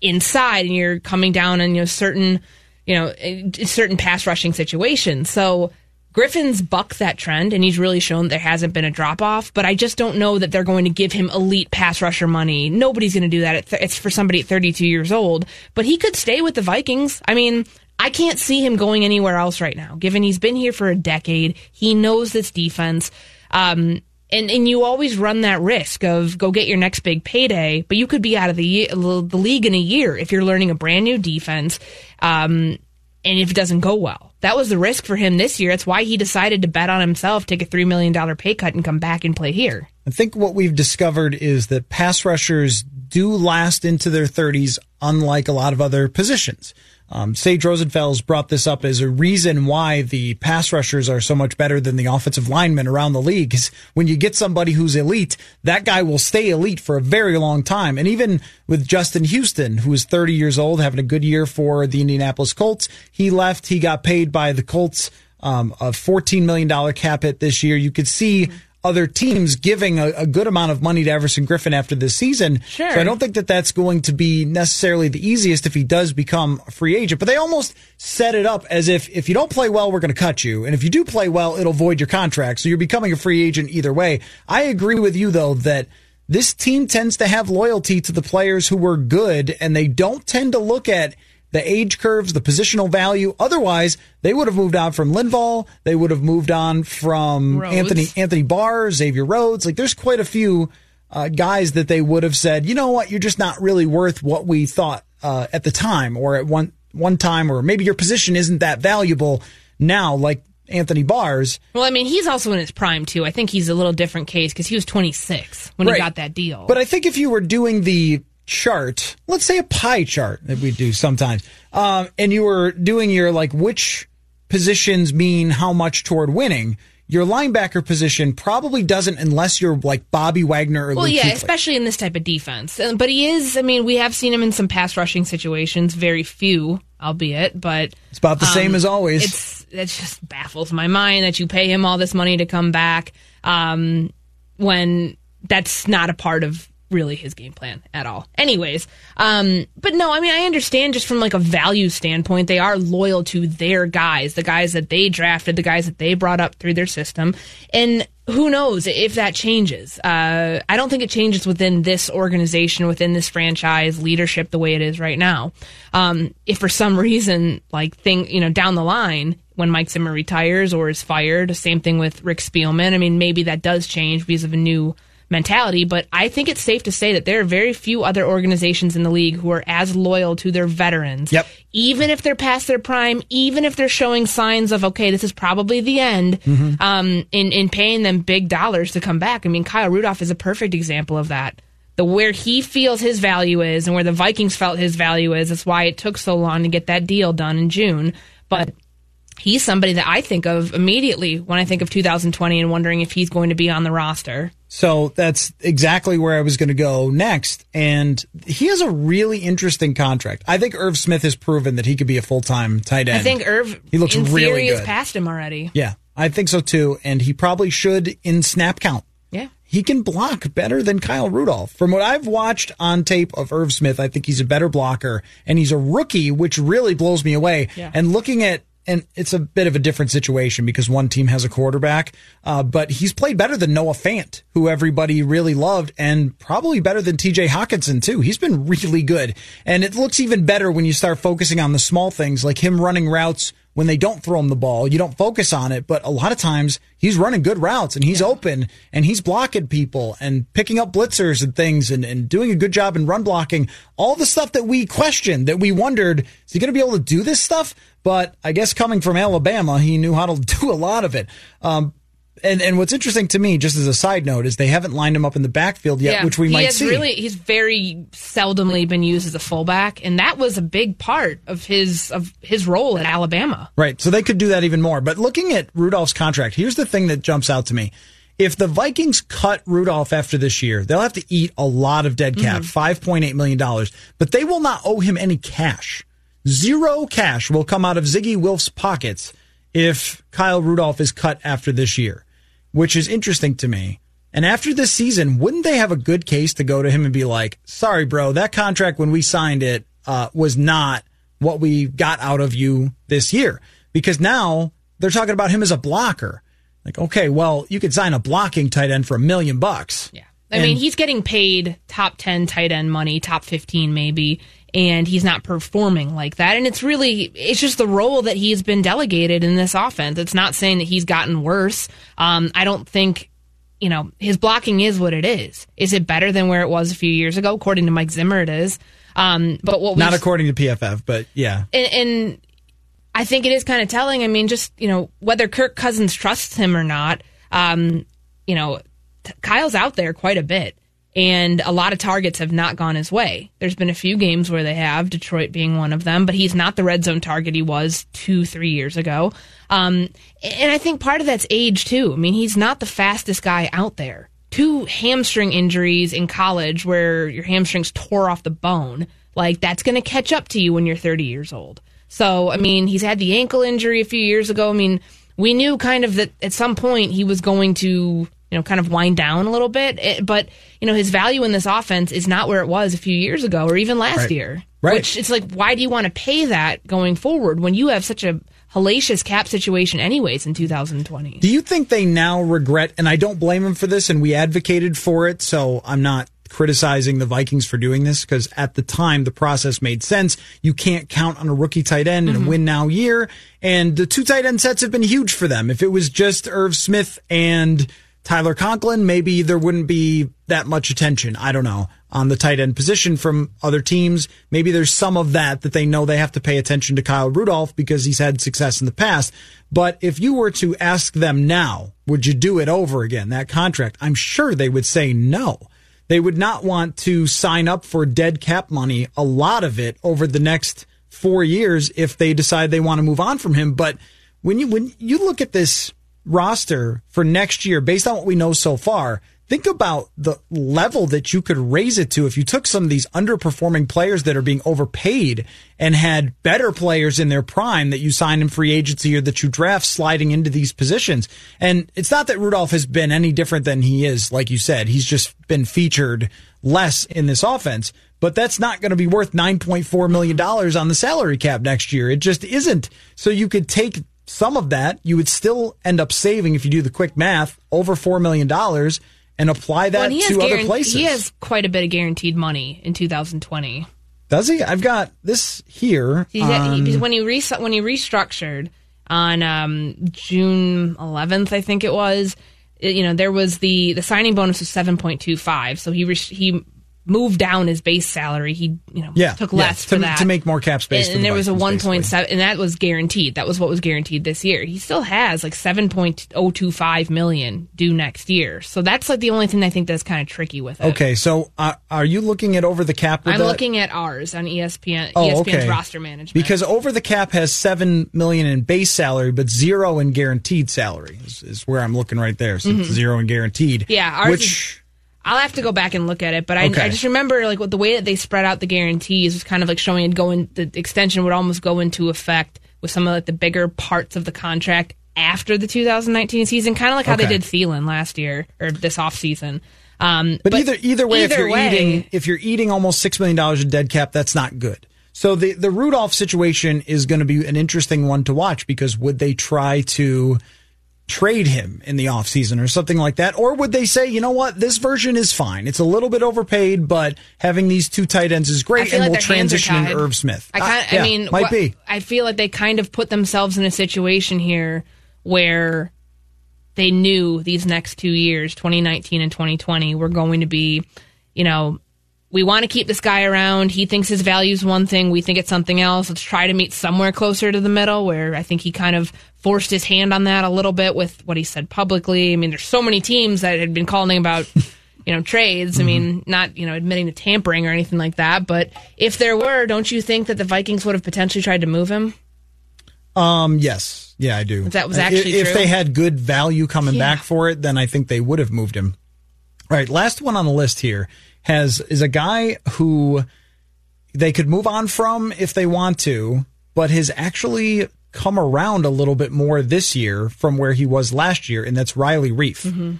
inside and you're coming down in you know, certain you know, eh, certain pass rushing situations. So Griffen's bucked that trend and he's really shown there hasn't been a drop off, but I just don't know that they're going to give him elite pass rusher money. Nobody's going to do that. It's for somebody at 32 years old, but he could stay with the Vikings. I mean, I can't see him going anywhere else right now, given he's been here for a decade. He knows this defense. Um, and and you always run that risk of go get your next big payday, but you could be out of the the league in a year if you're learning a brand new defense, um, and if it doesn't go well. That was the risk for him this year. That's why he decided to bet on himself, take a three million dollar pay cut, and come back and play here. I think what we've discovered is that pass rushers do last into their 30s, unlike a lot of other positions. Um, Sage Rosenfels brought this up as a reason why the pass rushers are so much better than the offensive linemen around the league. Is when you get somebody who's elite, that guy will stay elite for a very long time. And even with Justin Houston, who is 30 years old, having a good year for the Indianapolis Colts, he left. He got paid by the Colts um, a $14 million cap hit this year. You could see other teams giving a, a, good amount of money to Everson Griffen after this season. Sure. So I don't think that that's going to be necessarily the easiest if he does become a free agent. But they almost set it up as if if you don't play well, we're going to cut you, and if you do play well, it'll void your contract. So you're becoming a free agent either way. I agree with you though that this team tends to have loyalty to the players who were good, and they don't tend to look at the age curves, the positional value. Otherwise, they would have moved on from Linval. They would have moved on from Rhodes. Anthony Anthony Barr, Xavier Rhodes. Like there's quite a few uh, guys that they would have said, you know what, you're just not really worth what we thought uh, at the time, or at one one time, or maybe your position isn't that valuable now. Like Anthony Bars. Well, I mean, he's also in his prime too. I think he's a little different case because he was 26 when Right. he got that deal. But I think if you were doing the chart, let's say a pie chart that we do sometimes, um, and you were doing your like which positions mean how much toward winning, your linebacker position probably doesn't unless you're like Bobby Wagner or well, Luke yeah, Kuechly. especially in this type of defense. Uh, But he is. I mean, we have seen him in some pass rushing situations. Very few, albeit, but It's about the same as always. Um, It's it just baffles my mind that you pay him all this money to come back um, when that's not a part of really his game plan at all. Anyways, um, but no, I mean I understand just from like a value standpoint, they are loyal to their guys, the guys that they drafted, the guys that they brought up through their system, and who knows if that changes. Uh, I don't think it changes within this organization, within this franchise leadership the way it is right now. Um, if for some reason, like thing, you know, down the line, when Mike Zimmer retires or is fired, same thing with Rick Spielman. I mean, maybe that does change because of a new mentality, but I think it's safe to say that there are very few other organizations in the league who are as loyal to their veterans. Yep. Even if they're past their prime, even if they're showing signs of, okay, this is probably the end, um, in, in paying them big dollars to come back. I mean, Kyle Rudolph is a perfect example of that. The where he feels his value is and where the Vikings felt his value is. That's why it took so long to get that deal done in June. But he's somebody that I think of immediately when I think of 2020 and wondering if he's going to be on the roster. So that's exactly where I was going to go next. And he has a really interesting contract. I think Irv Smith has proven that he could be a full time tight end. I think Irv, He looks in really theory, has passed him already. Yeah, I think so too. And he probably should in snap count. Yeah. He can block better than Kyle Rudolph. From what I've watched on tape of Irv Smith, I think he's a better blocker and he's a rookie, which really blows me away. Yeah. And looking at, and it's a bit of a different situation because one team has a quarterback, uh, but he's played better than Noah Fant, who everybody really loved, and probably better than TJ Hockenson too. He's been really good. And it looks even better when you start focusing on the small things like him running routes when they don't throw him the ball. You don't focus on it, but a lot of times he's running good routes and he's open and he's blocking people and picking up blitzers and things and, and doing a good job in run blocking. All the stuff that we questioned, that we wondered, is he going to be able to do this stuff? But I guess coming from Alabama, he knew how to do a lot of it. Um, and, and what's interesting to me, just as a side note, is they haven't lined him up in the backfield yet, which we he might has see. Really, he's very seldomly been used as a fullback, and that was a big part of his of his role at Alabama. Right. So they could do that even more. But looking at Rudolph's contract, here's the thing that jumps out to me. If the Vikings cut Rudolph after this year, they'll have to eat a lot of dead cap, mm-hmm. $5.8 million, but they will not owe him any cash. Zero cash will come out of Zygi Wilf's pockets if Kyle Rudolph is cut after this year, which is interesting to me. And after this season, wouldn't they have a good case to go to him and be like, sorry, bro, that contract when we signed it uh, was not what we got out of you this year? Because now they're talking about him as a blocker. Like, okay, well, you could sign a blocking tight end for a million bucks. Yeah. I mean, he's getting paid top 10 tight end money, top 15 maybe, and he's not performing like that. And it's really, it's just the role that he's been delegated in this offense. It's not saying that he's gotten worse. Um, I don't think, you know, his blocking is what it is. Is it better than where it was a few years ago? According to Mike Zimmer, it is. Um, but what Not according to PFF, but yeah. and, and I think it is kind of telling. I mean, just you know whether Kirk Cousins trusts him or not. Um, you know, Kyle's out there quite a bit, and a lot of targets have not gone his way. There's been a few games where they have, Detroit being one of them, but he's not the red zone target he was two, three years ago. Um, and I think part of that's age too. I mean, he's not the fastest guy out there. Two hamstring injuries in college where your hamstrings tore off the bone, like that's going to catch up to you when you're 30 years old. So, I mean, he's had the ankle injury a few years ago. I mean, we knew kind of that at some point he was going to, you know, kind of wind down a little bit. It, but, you know, his value in this offense is not where it was a few years ago or even last Right. year. Right. Which it's like, why do you want to pay that going forward when you have such a hellacious cap situation anyways in 2020? Do you think they now regret, and I don't blame them for this, and we advocated for it, so I'm not criticizing the Vikings for doing this because at the time the process made sense. You can't count on a rookie tight end in a mm-hmm. win now year, and the two tight end sets have been huge for them. If it was just Irv Smith and Tyler Conklin, maybe there wouldn't be that much attention. I don't know on the tight end position from other teams. Maybe there's some of that that they know they have to pay attention to Kyle Rudolph because he's had success in the past. But if you were to ask them now, would you do it over again, that contract? I'm sure they would say no. They would not want to sign up for dead cap money, a lot of it over the next four years if they decide they want to move on from him. But when you, when you look at this roster for next year, based on what we know so far, think about the level that you could raise it to if you took some of these underperforming players that are being overpaid and had better players in their prime that you sign in free agency or that you draft sliding into these positions. And it's not that Rudolph has been any different than he is, like you said. He's just been featured less in this offense. But that's not going to be worth $9.4 million on the salary cap next year. It just isn't. So you could take some of that. You would still end up saving, if you do the quick math, over $4 million and apply that Well, and to other places. He has quite a bit of guaranteed money in 2020. Does he? I've got this here. He's he, when he re- when he restructured on um, June 11th, I think it was. it- you know, there was the the signing bonus was 7.25, so he re- he moved down his base salary. He you know yeah, took yeah, less to, for that to make more cap space. And, and the there was a 1.7, and that was guaranteed. That was what was guaranteed this year. He still has like 7.025 million due next year. So that's like the only thing I think that's kind of tricky with it. Okay, so uh, are you looking at over the cap? I'm the- looking at ours on ESPN, Oh, ESPN's okay. roster management. Because over the cap has seven million in base salary, but zero in guaranteed salary is, is where I'm looking right there. So it's zero in guaranteed. Mm-hmm. Yeah, ours which I'll have to go back and look at it, but I, Okay. I just remember like what the way that they spread out the guarantees was kind of like showing it going. The extension would almost go into effect with some of like the bigger parts of the contract after the 2019 season, kind of like how they did Thielen last year or this off season. Um, But, either either way, if you're way- eating if you're eating almost six million dollars in dead cap, that's not good. So the the Rudolph situation is going to be an interesting one to watch because would they try to trade him in the offseason or something like that? Or would they say, you know what, this version is fine. It's a little bit overpaid, but having these two tight ends is great and like we'll their hands are transition into. Irv Smith. I kind Ah, I yeah, mean, might what- be. I feel like they kind of put themselves in a situation here where they knew these next two years, 2019 and 2020, were going to be, you know, we want to keep this guy around. He thinks his value is one thing. We think it's something else. Let's try to meet somewhere closer to the middle where I think he kind of forced his hand on that a little bit with what he said publicly. I mean, there's so many teams that had been calling about, you know, trades. I mean, not, you know, admitting to tampering or anything like that. But if there were, don't you think that the Vikings would have potentially tried to move him? Um, yes. Yeah, I do. If that was actually if, true? they had good value coming Yeah. back for it, then I think they would have moved him. All right, last one on the list here has is a guy who they could move on from if they want to, but has actually come around a little bit more this year from where he was last year, and that's Riley Reiff. Mm-hmm.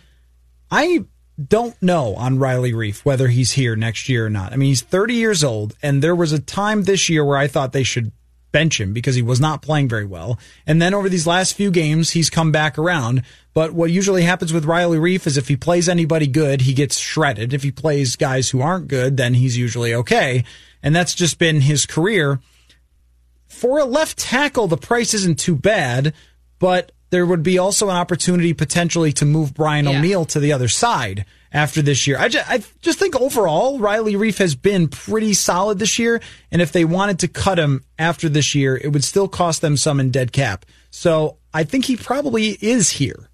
I don't know on Riley Reiff whether he's here next year or not. I mean, he's 30 years old, and there was a time this year where I thought they should bench him because he was not playing very well. And then over these last few games, he's come back around. But what usually happens with Riley Reiff is if he plays anybody good, he gets shredded. If he plays guys who aren't good, then he's usually okay. And that's just been his career. For a left tackle, the price isn't too bad, but there would be also an opportunity potentially to move Brian Yeah. O'Neill to the other side after this year. I just, I just think overall, Riley Reiff has been pretty solid this year. And if they wanted to cut him after this year, it would still cost them some in dead cap. So I think he probably is here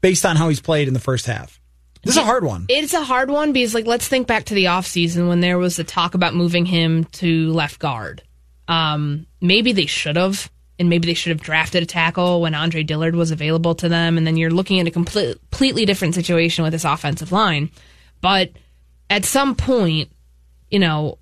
based on how he's played in the first half. This is a hard one. It's a hard one because, like, let's think back to the offseason when there was the talk about moving him to left guard. Um, maybe they should have, and maybe they should have drafted a tackle when Andre Dillard was available to them. And then you're looking at a complete, completely different situation with this offensive line. But at some point, you know,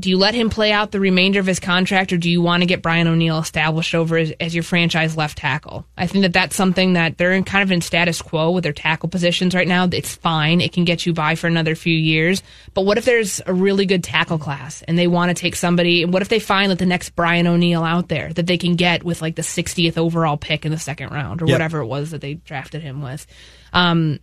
do you let him play out the remainder of his contract or do you want to get Brian O'Neill established over as, as, your franchise left tackle? I think that that's something that they're in kind of in status quo with their tackle positions right now. It's fine. It can get you by for another few years. But what if there's a really good tackle class and they want to take somebody? And what if they find that the next Brian O'Neill out there that they can get with like the 60th overall pick in the second round or yep. whatever it was that they drafted him with? Um,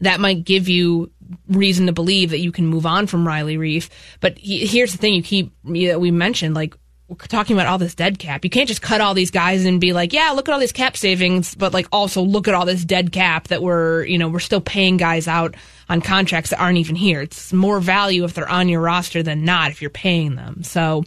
that might give you reason to believe that you can move on from Riley Reiff. But he, here's the thing: you keep know, we mentioned like we're talking about all this dead cap. You can't just cut all these guys and be like, yeah, look at all these cap savings, but like also look at all this dead cap that we're you know we're still paying guys out on contracts that aren't even here. It's more value if they're on your roster than not if you're paying them. So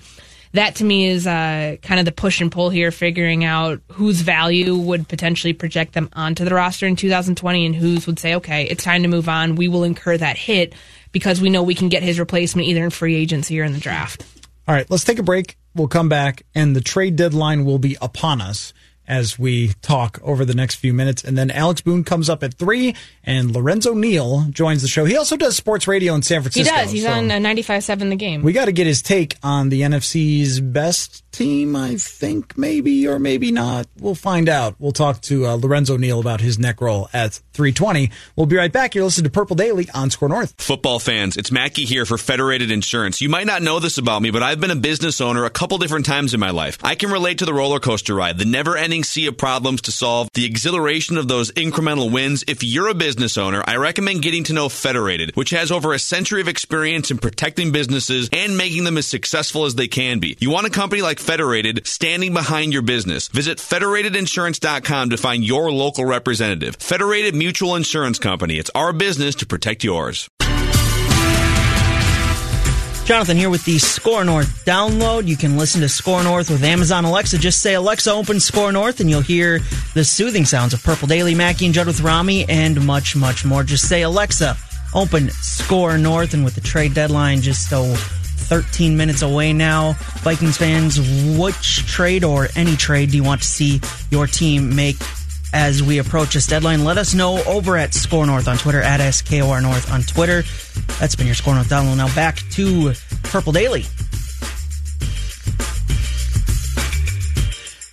that to me is uh, kind of the push and pull here, figuring out whose value would potentially project them onto the roster in 2020 and whose would say, okay, it's time to move on. We will incur that hit because we know we can get his replacement either in free agency or in the draft. All right, let's take a break. We'll come back, and the trade deadline will be upon us as we talk over the next few minutes. And then Alex Boone comes up at three, and Lorenzo Neal joins the show. He also does sports radio in San Francisco. He does. He's so on uh, 95.7 The Game. We got to get his take on the NFC's best team, I think, maybe or maybe not. We'll find out. We'll talk to uh, Lorenzo Neal about his neck roll at 320. We'll be right back. You're listening to Purple Daily on SKOR North. Football fans, it's Mackey here for Federated Insurance. You might not know this about me, but I've been a business owner a couple different times in my life. I can relate to the roller coaster ride, the never ending sea of problems to solve, the exhilaration of those incremental wins. If you're a business owner, I recommend getting to know Federated, which has over a century of experience in protecting businesses and making them as successful as they can be. You want a company like Federated standing behind your business. Visit federatedinsurance.com to find your local representative. Federated Mutual Insurance Company. It's our business to protect yours. Jonathan here with the SKOR North download. You can listen to SKOR North with Amazon Alexa. Just say Alexa, open SKOR North, and you'll hear the soothing sounds of Purple Daily, Mackey and Judd with Rami, and much, much more. Just say Alexa, open SKOR North, and with the trade deadline just oh, 13 minutes away now, Vikings fans, which trade or any trade do you want to see your team make as we approach this deadline. Let us know over at SKOR North on Twitter, at SKOR North on Twitter. That's been your SKOR North download. Now back to Purple Daily.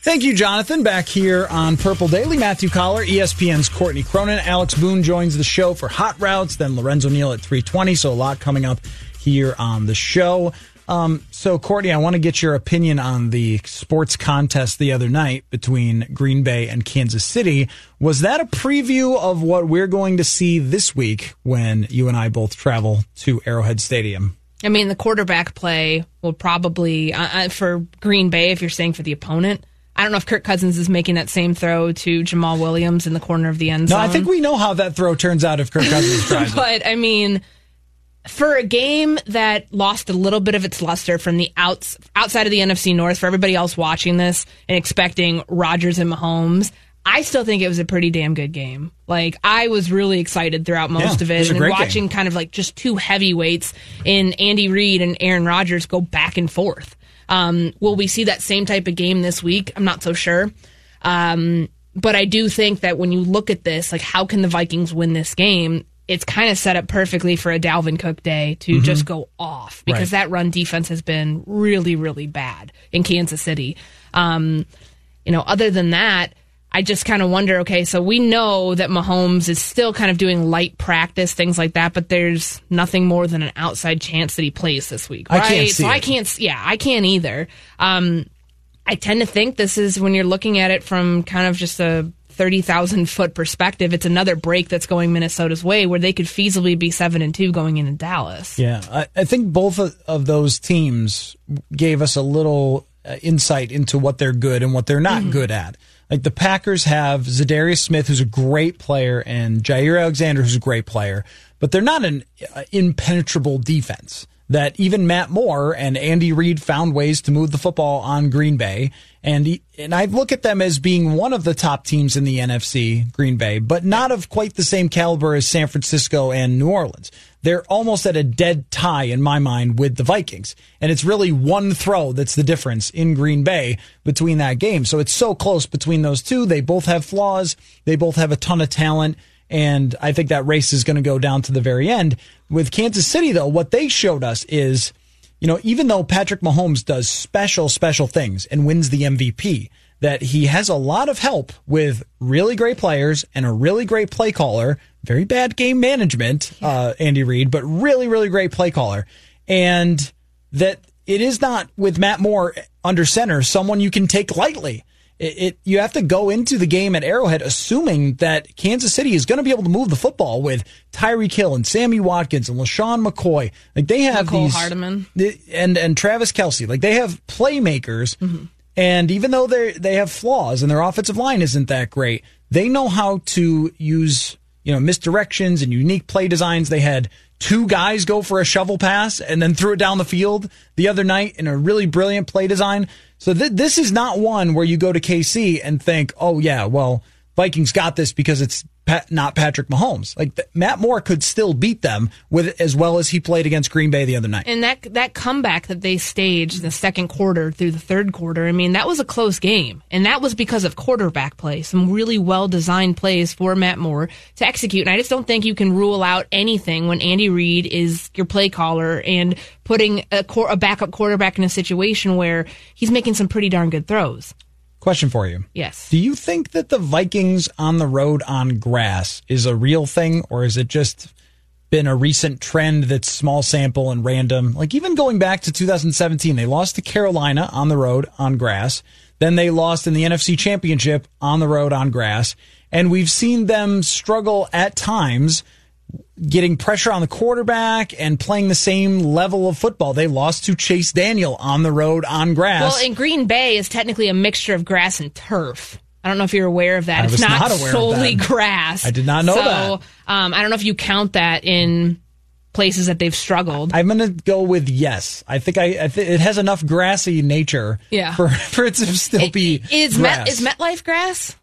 Thank you, Jonathan. Back here on Purple Daily, Matthew Coller, ESPN's Courtney Cronin. Alex Boone joins the show for Hot Routes, then Lorenzo Neal at 320. So a lot coming up here on the show. Um, so, Courtney, I want to get your opinion on the sports contest the other night between Green Bay and Kansas City. Was that a preview of what we're going to see this week when you and I both travel to Arrowhead Stadium? I mean, the quarterback play will probably, uh, uh for Green Bay, if you're saying for the opponent, I don't know if Kirk Cousins is making that same throw to Jamaal Williams in the corner of the end zone. No, I think we know how that throw turns out if Kirk Cousins tries but, I mean, for a game that lost a little bit of its luster from the outs outside of the NFC North, for everybody else watching this and expecting Rodgers and Mahomes, I still think it was a pretty damn good game. Like I was really excited throughout most yeah, of it, and watching game. kind of like just two heavyweights in Andy Reid and Aaron Rodgers go back and forth. Um, will we see that same type of game this week? I'm not so sure. Um, but I do think that when you look at this, like how can the Vikings win this game? It's kind of set up perfectly for a Dalvin Cook day to mm-hmm. just go off because right. that run defense has been really, really bad in Kansas City. Um, you know, other than that, I just kind of wonder okay, so we know that Mahomes is still kind of doing light practice, things like that, but there's nothing more than an outside chance that he plays this week, right? I can't see so it. I can't, yeah, I can't either. Um, I tend to think this is when you're looking at it from kind of just a 30,000 foot perspective, it's another break that's going Minnesota's way where they could feasibly be 7 and 2 going into Dallas. Yeah, I, I think both of, of, those teams gave us a little uh, insight into what they're good and what they're not mm-hmm. good at. Like the Packers have Za'Darius Smith, who's a great player, and Jaire Alexander, who's a great player, but they're not an uh, impenetrable defense that even Matt Moore and Andy Reid found ways to move the football on Green Bay. And, and I look at them as being one of the top teams in the NFC, Green Bay, but not of quite the same caliber as San Francisco and New Orleans. They're almost at a dead tie in my mind with the Vikings. And it's really one throw that's the difference in Green Bay between that game. So it's so close between those two. They both have flaws. They both have a ton of talent. And I think that race is going to go down to the very end. With Kansas City, though, what they showed us is you know, even though Patrick Mahomes does special, special things and wins the MVP, that he has a lot of help with really great players and a really great play caller. Very bad game management, uh, Andy Reid, but really, really great play caller. And that it is not with Matt Moore under center, someone you can take lightly. It, it, you have to go into the game at Arrowhead assuming that Kansas City is going to be able to move the football with Tyreek Hill and Sammy Watkins and LeSean McCoy. Like they have Mecole these Hardman. and and Travis Kelce. Like they have playmakers. Mm-hmm. And even though they they have flaws and their offensive line isn't that great, they know how to use you know misdirections and unique play designs. They had two guys go for a shovel pass and then threw it down the field the other night in a really brilliant play design. So th- this is not one where you go to KC and think, oh yeah, well Vikings got this because it's Pat, not Patrick Mahomes. Like th- Matt Moore could still beat them with as well as he played against Green Bay the other night. And that that comeback that they staged in the second quarter through the third quarter, I mean, that was a close game. And that was because of quarterback play, some really well designed plays for Matt Moore to execute. And I just don't think you can rule out anything when Andy Reid is your play caller and putting a, a backup quarterback in a situation where he's making some pretty darn good throws. Question for you. Yes. Do you think that the Vikings on the road on grass is a real thing, or is it just been a recent trend that's small sample and random? Like even going back to 2017, they lost to Carolina on the road on grass. Then they lost in the NFC Championship on the road on grass. And we've seen them struggle at times getting pressure on the quarterback and playing the same level of football. They lost to Chase Daniel on the road on grass. Well, in Green Bay is technically a mixture of grass and turf. I don't know if you're aware of that. I it's not, not solely grass. I did not know so, that. Um, I don't know if you count that in places that they've struggled. I'm going to go with yes. I think I, I th- it has enough grassy nature Yeah. for, for it to still be is grass. Met is MetLife grass?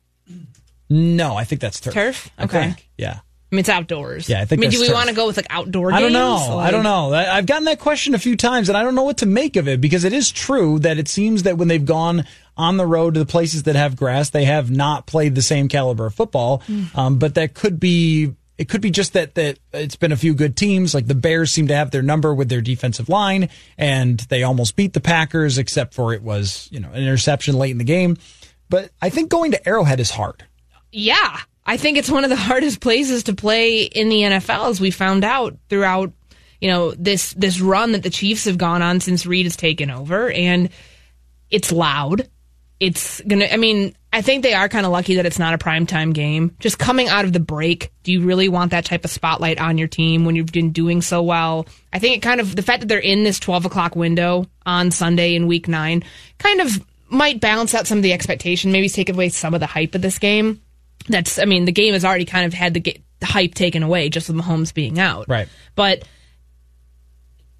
No, I think that's turf. Turf? Okay. Yeah. I mean, it's outdoors. Yeah, I think I mean, do we want to go with like outdoor? I don't games? know. I don't know. I- I've gotten that question a few times, and I don't know what to make of it because it is true that it seems that when they've gone on the road to the places that have grass, they have not played the same caliber of football. Mm. Um, but that could be. It could be just that that it's been a few good teams. Like the Bears seem to have their number with their defensive line, and they almost beat the Packers, except for it was you know an interception late in the game. But I think going to Arrowhead is hard. Yeah, I think it's one of the hardest places to play in the NFL, as we found out throughout, you know, this this run that the Chiefs have gone on since Reid has taken over, and it's loud. It's gonna. I mean, I think they are kind of lucky that it's not a primetime game. Just coming out of the break, do you really want that type of spotlight on your team when you've been doing so well? I think it kind of the fact that they're in this twelve o'clock window on Sunday in Week Nine kind of might balance out some of the expectation. Maybe take away some of the hype of this game that's I mean the game has already kind of had the, ga- the hype taken away just with Mahomes being out. Right. But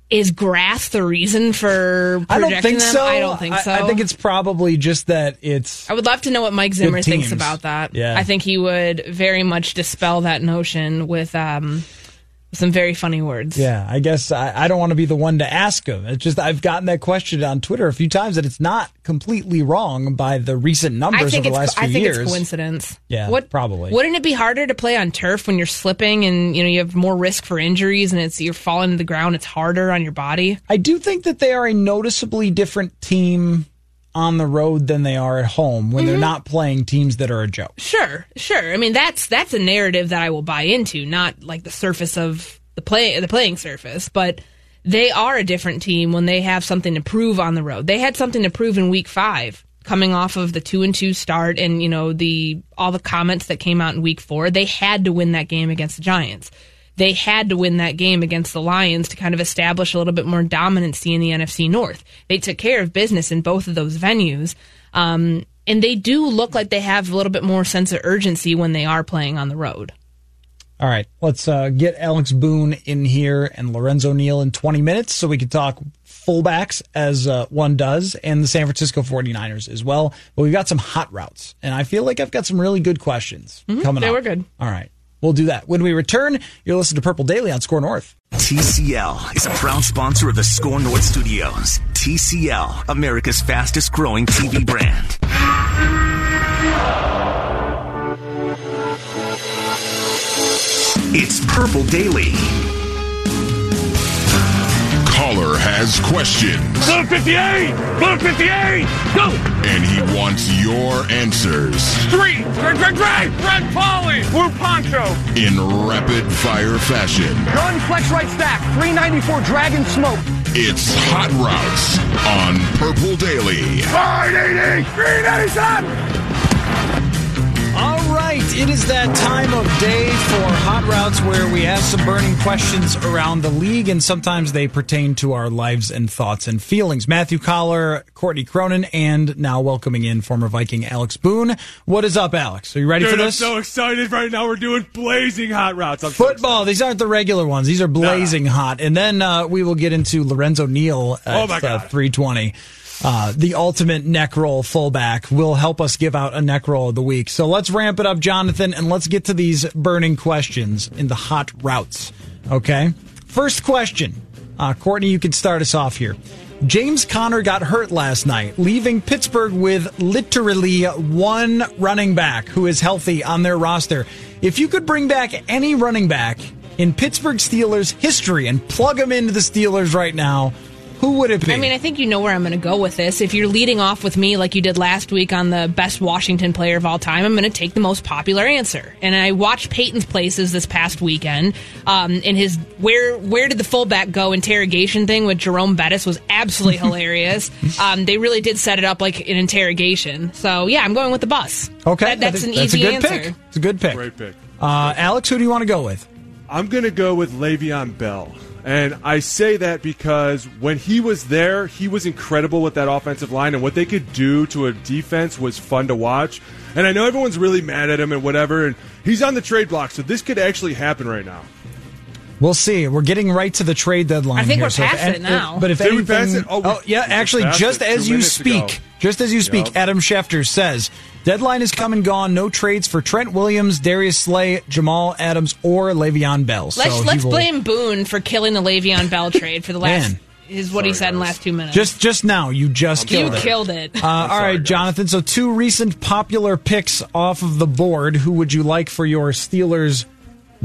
is grass the reason for I don't think them? so. I don't think so. I, think it's probably just that it's I would love to know what Mike Zimmer thinks about that. Yeah. I think he would very much dispel that notion with um with some very funny words. Yeah, I guess I, I don't want to be the one to ask him. It's just I've gotten that question on Twitter a few times that it's not completely wrong by the recent numbers over the last few years. I think years. it's coincidence. Yeah, what probably. Wouldn't it be harder to play on turf when you're slipping and you know you have more risk for injuries and it's you're falling to the ground? It's harder on your body. I do think that they are a noticeably different team on the road than they are at home when Mm-hmm. they're not playing teams that are a joke. Sure, sure. I mean that's that's a narrative that I will buy into, not like the surface of the play the playing surface, but they are a different team when they have something to prove on the road. They had something to prove in week 5 coming off of the 2 and 2 start and you know the all the comments that came out in week 4. They had to win that game against the Giants. They had to win that game against the Lions to kind of establish a little bit more dominancy in the NFC North. They took care of business in both of those venues. Um, and they do look like they have a little bit more sense of urgency when they are playing on the road. All right, let's uh, get Alex Boone in here and Lorenzo Neal in 20 minutes so we can talk fullbacks as uh, one does and the San Francisco 49ers as well. But we've got some hot routes, and I feel like I've got some really good questions coming Mm-hmm. they up. were good. All right, we'll do that. When we return, you'll listen to Purple Daily on SKOR North. TCL is a proud sponsor of the SKOR North Studios. TCL, America's fastest growing TV brand. It's Purple Daily. Call caller has questions. Blue 58! Blue 58! Go! And he wants your answers. Three! Drag, drag, drag! Red Polly! Blue Poncho! In rapid fire fashion. Gun flex right stack. 394 Dragon Smoke. It's Hot Routes on Purple Daily. 580! 397! It is that time of day for Hot Routes where we have some burning questions around the league, and sometimes they pertain to our lives and thoughts and feelings. Matthew Coller, Courtney Cronin, and now welcoming in former Viking Alex Boone. What is up, Alex? Are you ready Dude, for this? I'm so excited right now. We're doing blazing hot routes. I'm Football. These aren't the regular ones. These are blazing hot. And then uh, we will get into Lorenzo Neal at Oh, my God. Uh, 320. Uh, the ultimate neck roll fullback will help us give out a neck roll of the week. So let's ramp it up, Jonathan, and let's get to these burning questions in the hot routes. Okay. First question. Uh, Courtney, you can start us off here. James Conner got hurt last night, leaving Pittsburgh with literally one running back who is healthy on their roster. If you could bring back any running back in Pittsburgh Steelers history and plug him into the Steelers right now, who would it be? I mean, I think you know where I'm going to go with this. If you're leading off with me like you did last week on the best Washington player of all time, I'm going to take the most popular answer. And I watched Peyton's Places this past weekend. Um, and his where where did the fullback go interrogation thing with Jerome Bettis was absolutely hilarious. Um, they really did set it up like an interrogation. So yeah, I'm going with the bus. okay, That- that's an think easy a good answer. pick. It's a good pick. Great pick. Uh, Alex, who do you want to go with? I'm going to go with Le'Veon Bell. And I say that because when he was there, he was incredible with that offensive line, and what they could do to a defense was fun to watch. And I know everyone's really mad at him and whatever, and he's on the trade block, so this could actually happen right now. We'll see. We're getting right to the trade deadline. I think here, we're so if past an- it now. But if Did we anything, pass it? Oh, we- yeah, actually, just as you speak, ago. just as you speak, Yep. Adam Schefter says deadline is come and gone. No trades for Trent Williams, Darius Slay, Jamal Adams, or Le'Veon Bell. Let's so let's will- blame Boone for killing the Le'Veon Bell trade for the last. Man. Is what he said in the last two minutes. Just just now, you just you killed it. killed it. Uh, all right, Jonathan. So two recent popular picks off of the board. Who would you like for your Steelers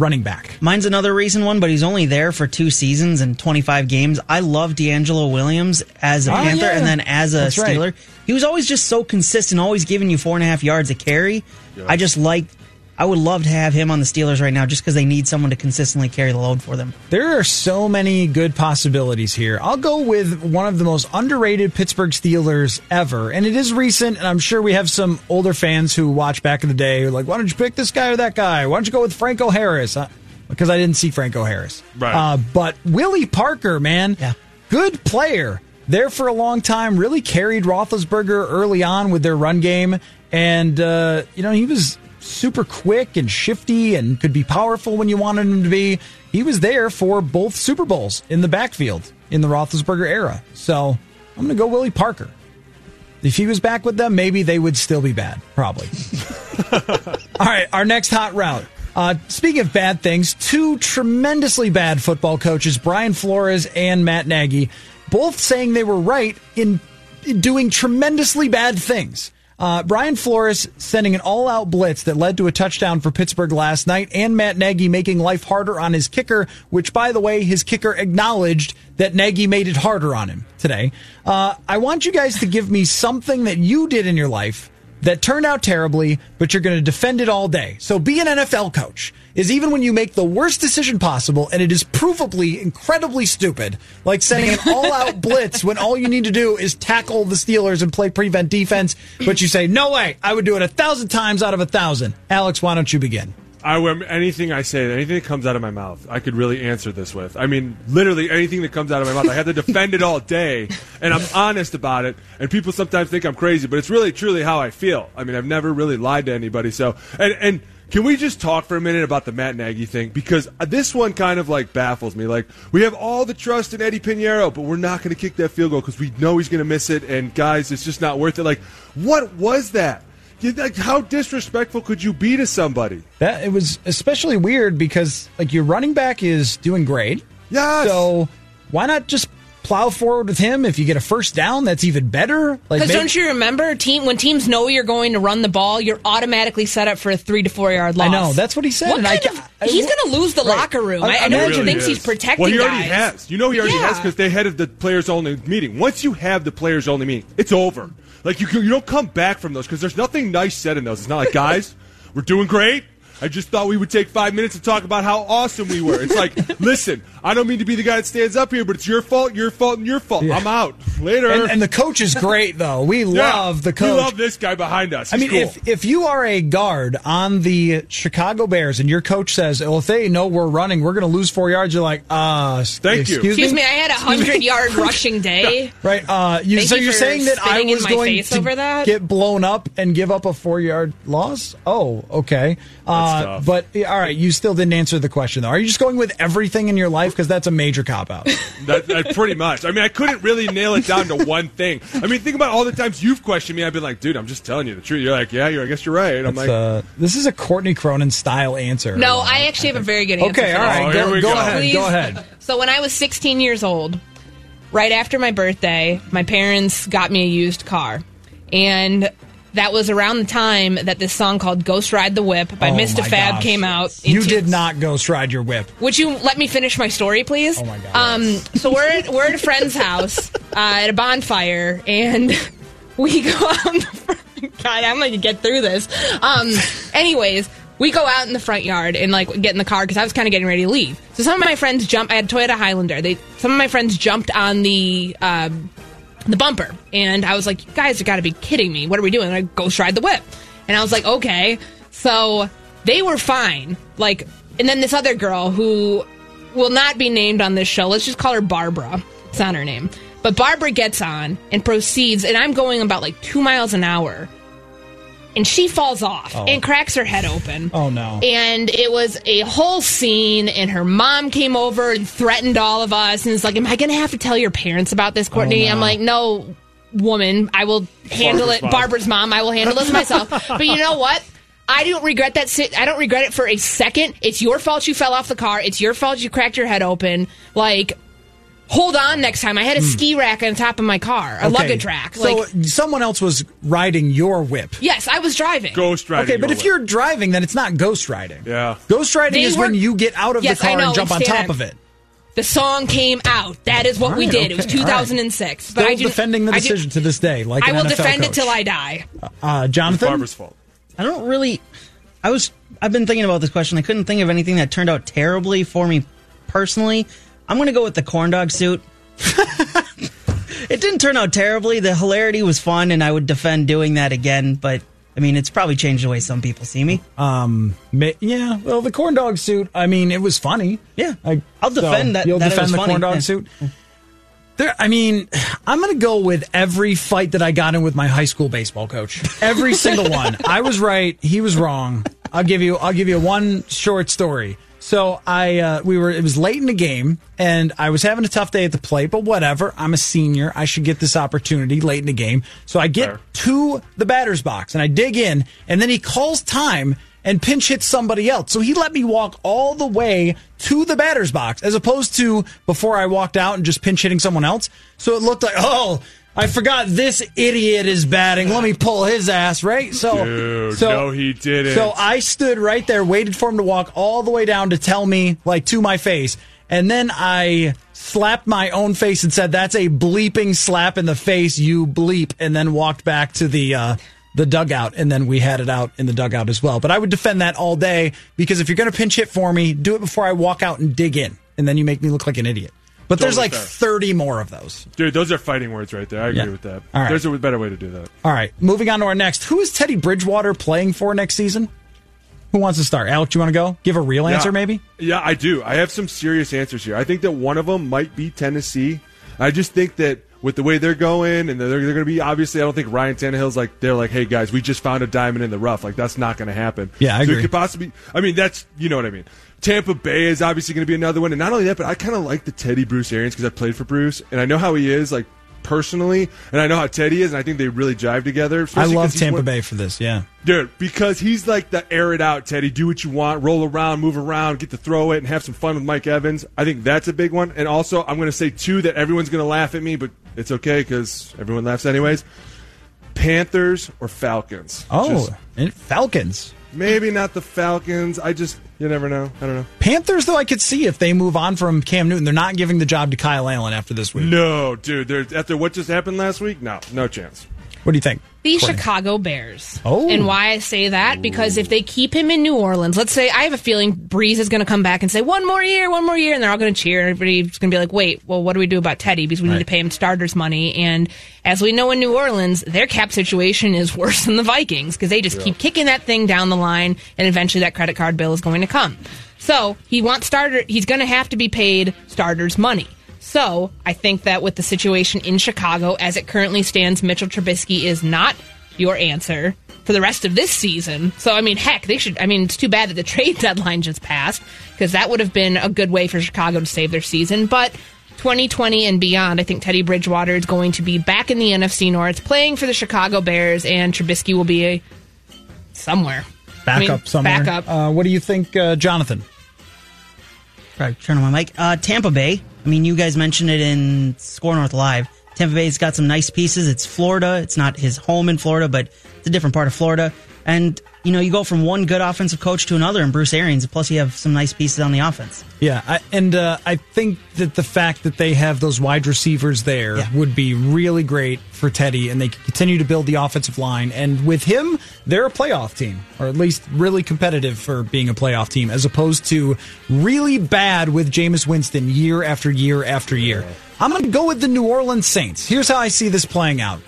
running back? Mine's another recent one, but he's only there for two seasons and 25 games. I love DeAngelo Williams as a Oh, Panther yeah. and then as a That's right. Steeler. He was always just so consistent, always giving you four and a half yards a carry. I just like, I would love to have him on the Steelers right now just because they need someone to consistently carry the load for them. There are so many good possibilities here. I'll go with one of the most underrated Pittsburgh Steelers ever, and it is recent, and I'm sure we have some older fans who watch back in the day who are like, why don't you pick this guy or that guy? Why don't you go with Franco Harris? Uh, because I didn't see Franco Harris. Right. Uh, but Willie Parker, man, Yeah. good player. There for a long time, really carried Roethlisberger early on with their run game, and uh, you know he was super quick and shifty and could be powerful when you wanted him to be. He was there for both Super Bowls in the backfield in the Roethlisberger era. So I'm going to go Willie Parker. If he was back with them, maybe they would still be bad. Probably. All right, our next hot route. Uh, speaking of bad things, two tremendously bad football coaches, Brian Flores and Matt Nagy, both saying they were right in, in doing tremendously bad things. Uh, Brian Flores sending an all out blitz that led to a touchdown for Pittsburgh last night, and Matt Nagy making life harder on his kicker, which, by the way, his kicker acknowledged that Nagy made it harder on him today. Uh, I want you guys to give me something that you did in your life that turned out terribly, but you're going to defend it all day. So be an NFL coach is even when you make the worst decision possible and it is provably incredibly stupid, like sending an all out blitz when all you need to do is tackle the Steelers and play prevent defense, but you say, no way, I would do it a thousand times out of a thousand. Alex, why don't you begin? I will, anything I say, anything that comes out of my mouth, I could really answer this with. I mean, literally anything that comes out of my mouth, I have to defend it all day, and I'm honest about it. And people sometimes think I'm crazy, but it's really truly how I feel. I mean, I've never really lied to anybody. So, and and can we just talk for a minute about the Matt Nagy thing because this one kind of like baffles me. Like we have all the trust in Eddy Pineiro, but we're not going to kick that field goal because we know he's going to miss it. And guys, it's just not worth it. Like, what was that? Like, how disrespectful could you be to somebody? That it was especially weird because like your running back is doing great. Yeah. So why not just plow forward with him. If you get a first down, that's even better. Like, Because maybe- don't you remember, team when teams know you're going to run the ball, you're automatically set up for a three to four yard loss. I know that's what he said. What and I kind ca- of, he's going to lose the locker room. I, I know he thinks he's protecting Well, he already guys. has. You know, he already Yeah. has because they had the players only meeting. Once you have the players only meeting, it's over. Like you, you don't come back from those because there's nothing nice said in those. It's not like guys, we're doing great. I just thought we would take five minutes to talk about how awesome we were. It's like, listen, I don't mean to be the guy that stands up here, but it's your fault, your fault, and your fault. I'm out. Later. And, and the coach is great, though. We Yeah, love the coach. We love this guy behind us. I mean, cool. if if you are a guard on the Chicago Bears and your coach says, "Well, if they know we're running, we're going to lose four yards," you're like, "Uh, Thank you. excuse Excuse me, I had a hundred yard rushing day. Right. Uh, you, so you you're saying that I spitting was going to over that? get blown up and give up a four yard loss? Oh, okay. Uh, tough. but all right, you still didn't answer the question though. Are you just going with everything in your life because that's a major cop out? That, that pretty much. I mean, I couldn't really nail it down to one thing. I mean, think about all the times you've questioned me. I've been like, dude, I'm just telling you the truth. You're like, yeah, you're, I guess you're right. I'm That's, like, uh, this is a Courtney Cronin style answer. No, I actually have a very good answer. Okay, for all this. Oh, go, here we go go. ahead. Please. Go ahead. So when I was 16 years old, right after my birthday, my parents got me a used car, and that was around the time that this song called "Ghost Ride the Whip" by Oh, Mr. Fab gosh. came out. You did not ghost ride your whip. Would you let me finish my story, please? Oh my God. Um, so we're at, we're at a friend's house uh, at a bonfire, and we go out. The front. God, I'm going to get through this. Um, anyways, we go out in the front yard and like get in the car because I was kind of getting ready to leave. So some of my friends jump. I had a Toyota Highlander. They some of my friends jumped on the. Um, the bumper. And I was like, you guys have got to be kidding me. What are we doing? I ghost ride the whip. And I was like, okay. So they were fine. Like, and then this other girl who will not be named on this show, let's just call her Barbara. It's not her name. But Barbara gets on and proceeds, and I'm going about like two miles an hour. And she falls off Oh. and cracks her head open. Oh no. And it was a whole scene, and her mom came over and threatened all of us, and it's like, "Am I going to have to tell your parents about this, Courtney?" Oh, no. I'm like, "No, woman, I will handle Barbara's it. mom. Barbara's mom, I will handle this myself." but you know what? I don't regret that. si- I don't regret it for a second. It's your fault you fell off the car. It's your fault you cracked your head open. Like, hold on next time. I had a ski rack on top of my car, a Hmm. Okay. luggage rack. So Like, someone else was riding your whip. yes, I was driving. ghost riding. Okay, but your if whip. you're driving, then it's not ghost riding. Yeah. Ghost riding They is were- when you get out of Yes, the car know, and jump on understand. top of it. The song came out. That is what we All right, did. It was okay, all right. 2006. Still But I didn't- defending the I did- decision to this day, like I will NFL defend it coach. till I die. Uh, it's Jonathan, Barbara's fault. I don't really. I was. I've been thinking about this question. I couldn't think of anything that turned out terribly for me personally. I'm going to go with the corn dog suit. it didn't turn out terribly. The hilarity was fun, and I would defend doing that again. But I mean, it's probably changed the way some people see me. um, yeah. Well, the corn dog suit. I mean, it was funny. Yeah. I, I'll defend that- You'll that it defend was the funny, corn dog yeah. suit. There, I mean, I'm going to go with every fight that I got in with my high school baseball coach. Every single one. I was right. He was wrong. I'll give you. I'll give you one short story. So I, uh, we were. It was late in the game, and I was having a tough day at the plate. But whatever. I'm a senior. I should get this opportunity late in the game. So I get Fair. to the batter's box, and I dig in, and then he calls time and pinch hits somebody else. So he let me walk all the way to the batter's box as opposed to before I walked out and just pinch hitting someone else. So it looked like, oh, I forgot this idiot is batting. Let me pull his ass, right? So, Dude, so no, he didn't. So I stood right there, waited for him to walk all the way down to tell me, like, to my face. And then I slapped my own face and said, "That's a bleeping slap in the face, you bleep," and then walked back to the uh, the dugout, and then we had it out in the dugout as well. But I would defend that all day because if you're going to pinch hit for me, do it before I walk out and dig in, and then you make me look like an idiot. But there's like fair. 30 more of those. Dude, those are fighting words right there. I agree Yeah. with that. All right. There's a better way to do that. All right, moving on to our next. Who is Teddy Bridgewater playing for next season? Who wants to start? Alex, you want to go? Give a real answer, Yeah. maybe? Yeah, I do. I have some serious answers here. I think that one of them might be Tennessee. I just think that with the way they're going, and they're, they're going to be obviously, I don't think Ryan Tannehill's like they're like, hey guys, we just found a diamond in the rough. Like that's not going to happen. Yeah, I so agree. It could possibly. I mean, that's you know what I mean. Tampa Bay is obviously going to be another one, and not only that, but I kind of like the Teddy Bruce Arians because I played for Bruce, and I know how he is. Like personally, and I know how Teddy is, and I think they really jive together. I love Tampa one- Bay for this. Yeah. Dude, because he's like the air it out, Teddy. Do what you want, roll around, move around, get to throw it, and have some fun with Mike Evans. I think that's a big one. And also, I'm going to say two that everyone's going to laugh at me, but it's okay because everyone laughs anyways. Panthers or Falcons? Oh, Just- Falcons. Maybe not the Falcons. I just you never know. I don't know. Panthers, though, I could see if they move on from Cam Newton. They're not giving the job to Kyle Allen after this week. No, dude. After what just happened last week, no, no chance. What do you think? The Courtney? Chicago Bears. Oh. And why I say that? Because if they keep him in New Orleans, let's say I have a feeling Brees is going to come back and say, one more year, one more year, and they're all going to cheer. Everybody's going to be like, wait, well, what do we do about Teddy? Because we need to pay him starters money. And as we know in New Orleans, their cap situation is worse than the Vikings because they just keep kicking that thing down the line, and eventually that credit card bill is going to come. So he wants starter. He's going to have to be paid starters money. So I think that with the situation in Chicago as it currently stands, Mitchell Trubisky is not your answer for the rest of this season. So I mean, heck, they should. I mean, it's too bad that the trade deadline just passed because that would have been a good way for Chicago to save their season. But 2020 and beyond, I think Teddy Bridgewater is going to be back in the NFC North, playing for the Chicago Bears, and Trubisky will be a somewhere. I Backup mean, somewhere. Backup. Uh, what do you think, uh, Jonathan? Try to turn on my mic. Uh, Tampa Bay. I mean, you guys mentioned it in SKOR North Live. Tampa Bay's got some nice pieces. It's Florida. It's not his home in Florida, but it's a different part of Florida. And you know, you go from one good offensive coach to another, and Bruce Arians. Plus, you have some nice pieces on the offense. Yeah, I, and uh, I think that the fact that they have those wide receivers there Yeah. would be really great for Teddy, and they can continue to build the offensive line. And with him, they're a playoff team, or at least really competitive for being a playoff team, as opposed to really bad with Jameis Winston year after year after year. I'm going to go with the New Orleans Saints. Here's how I see this playing out.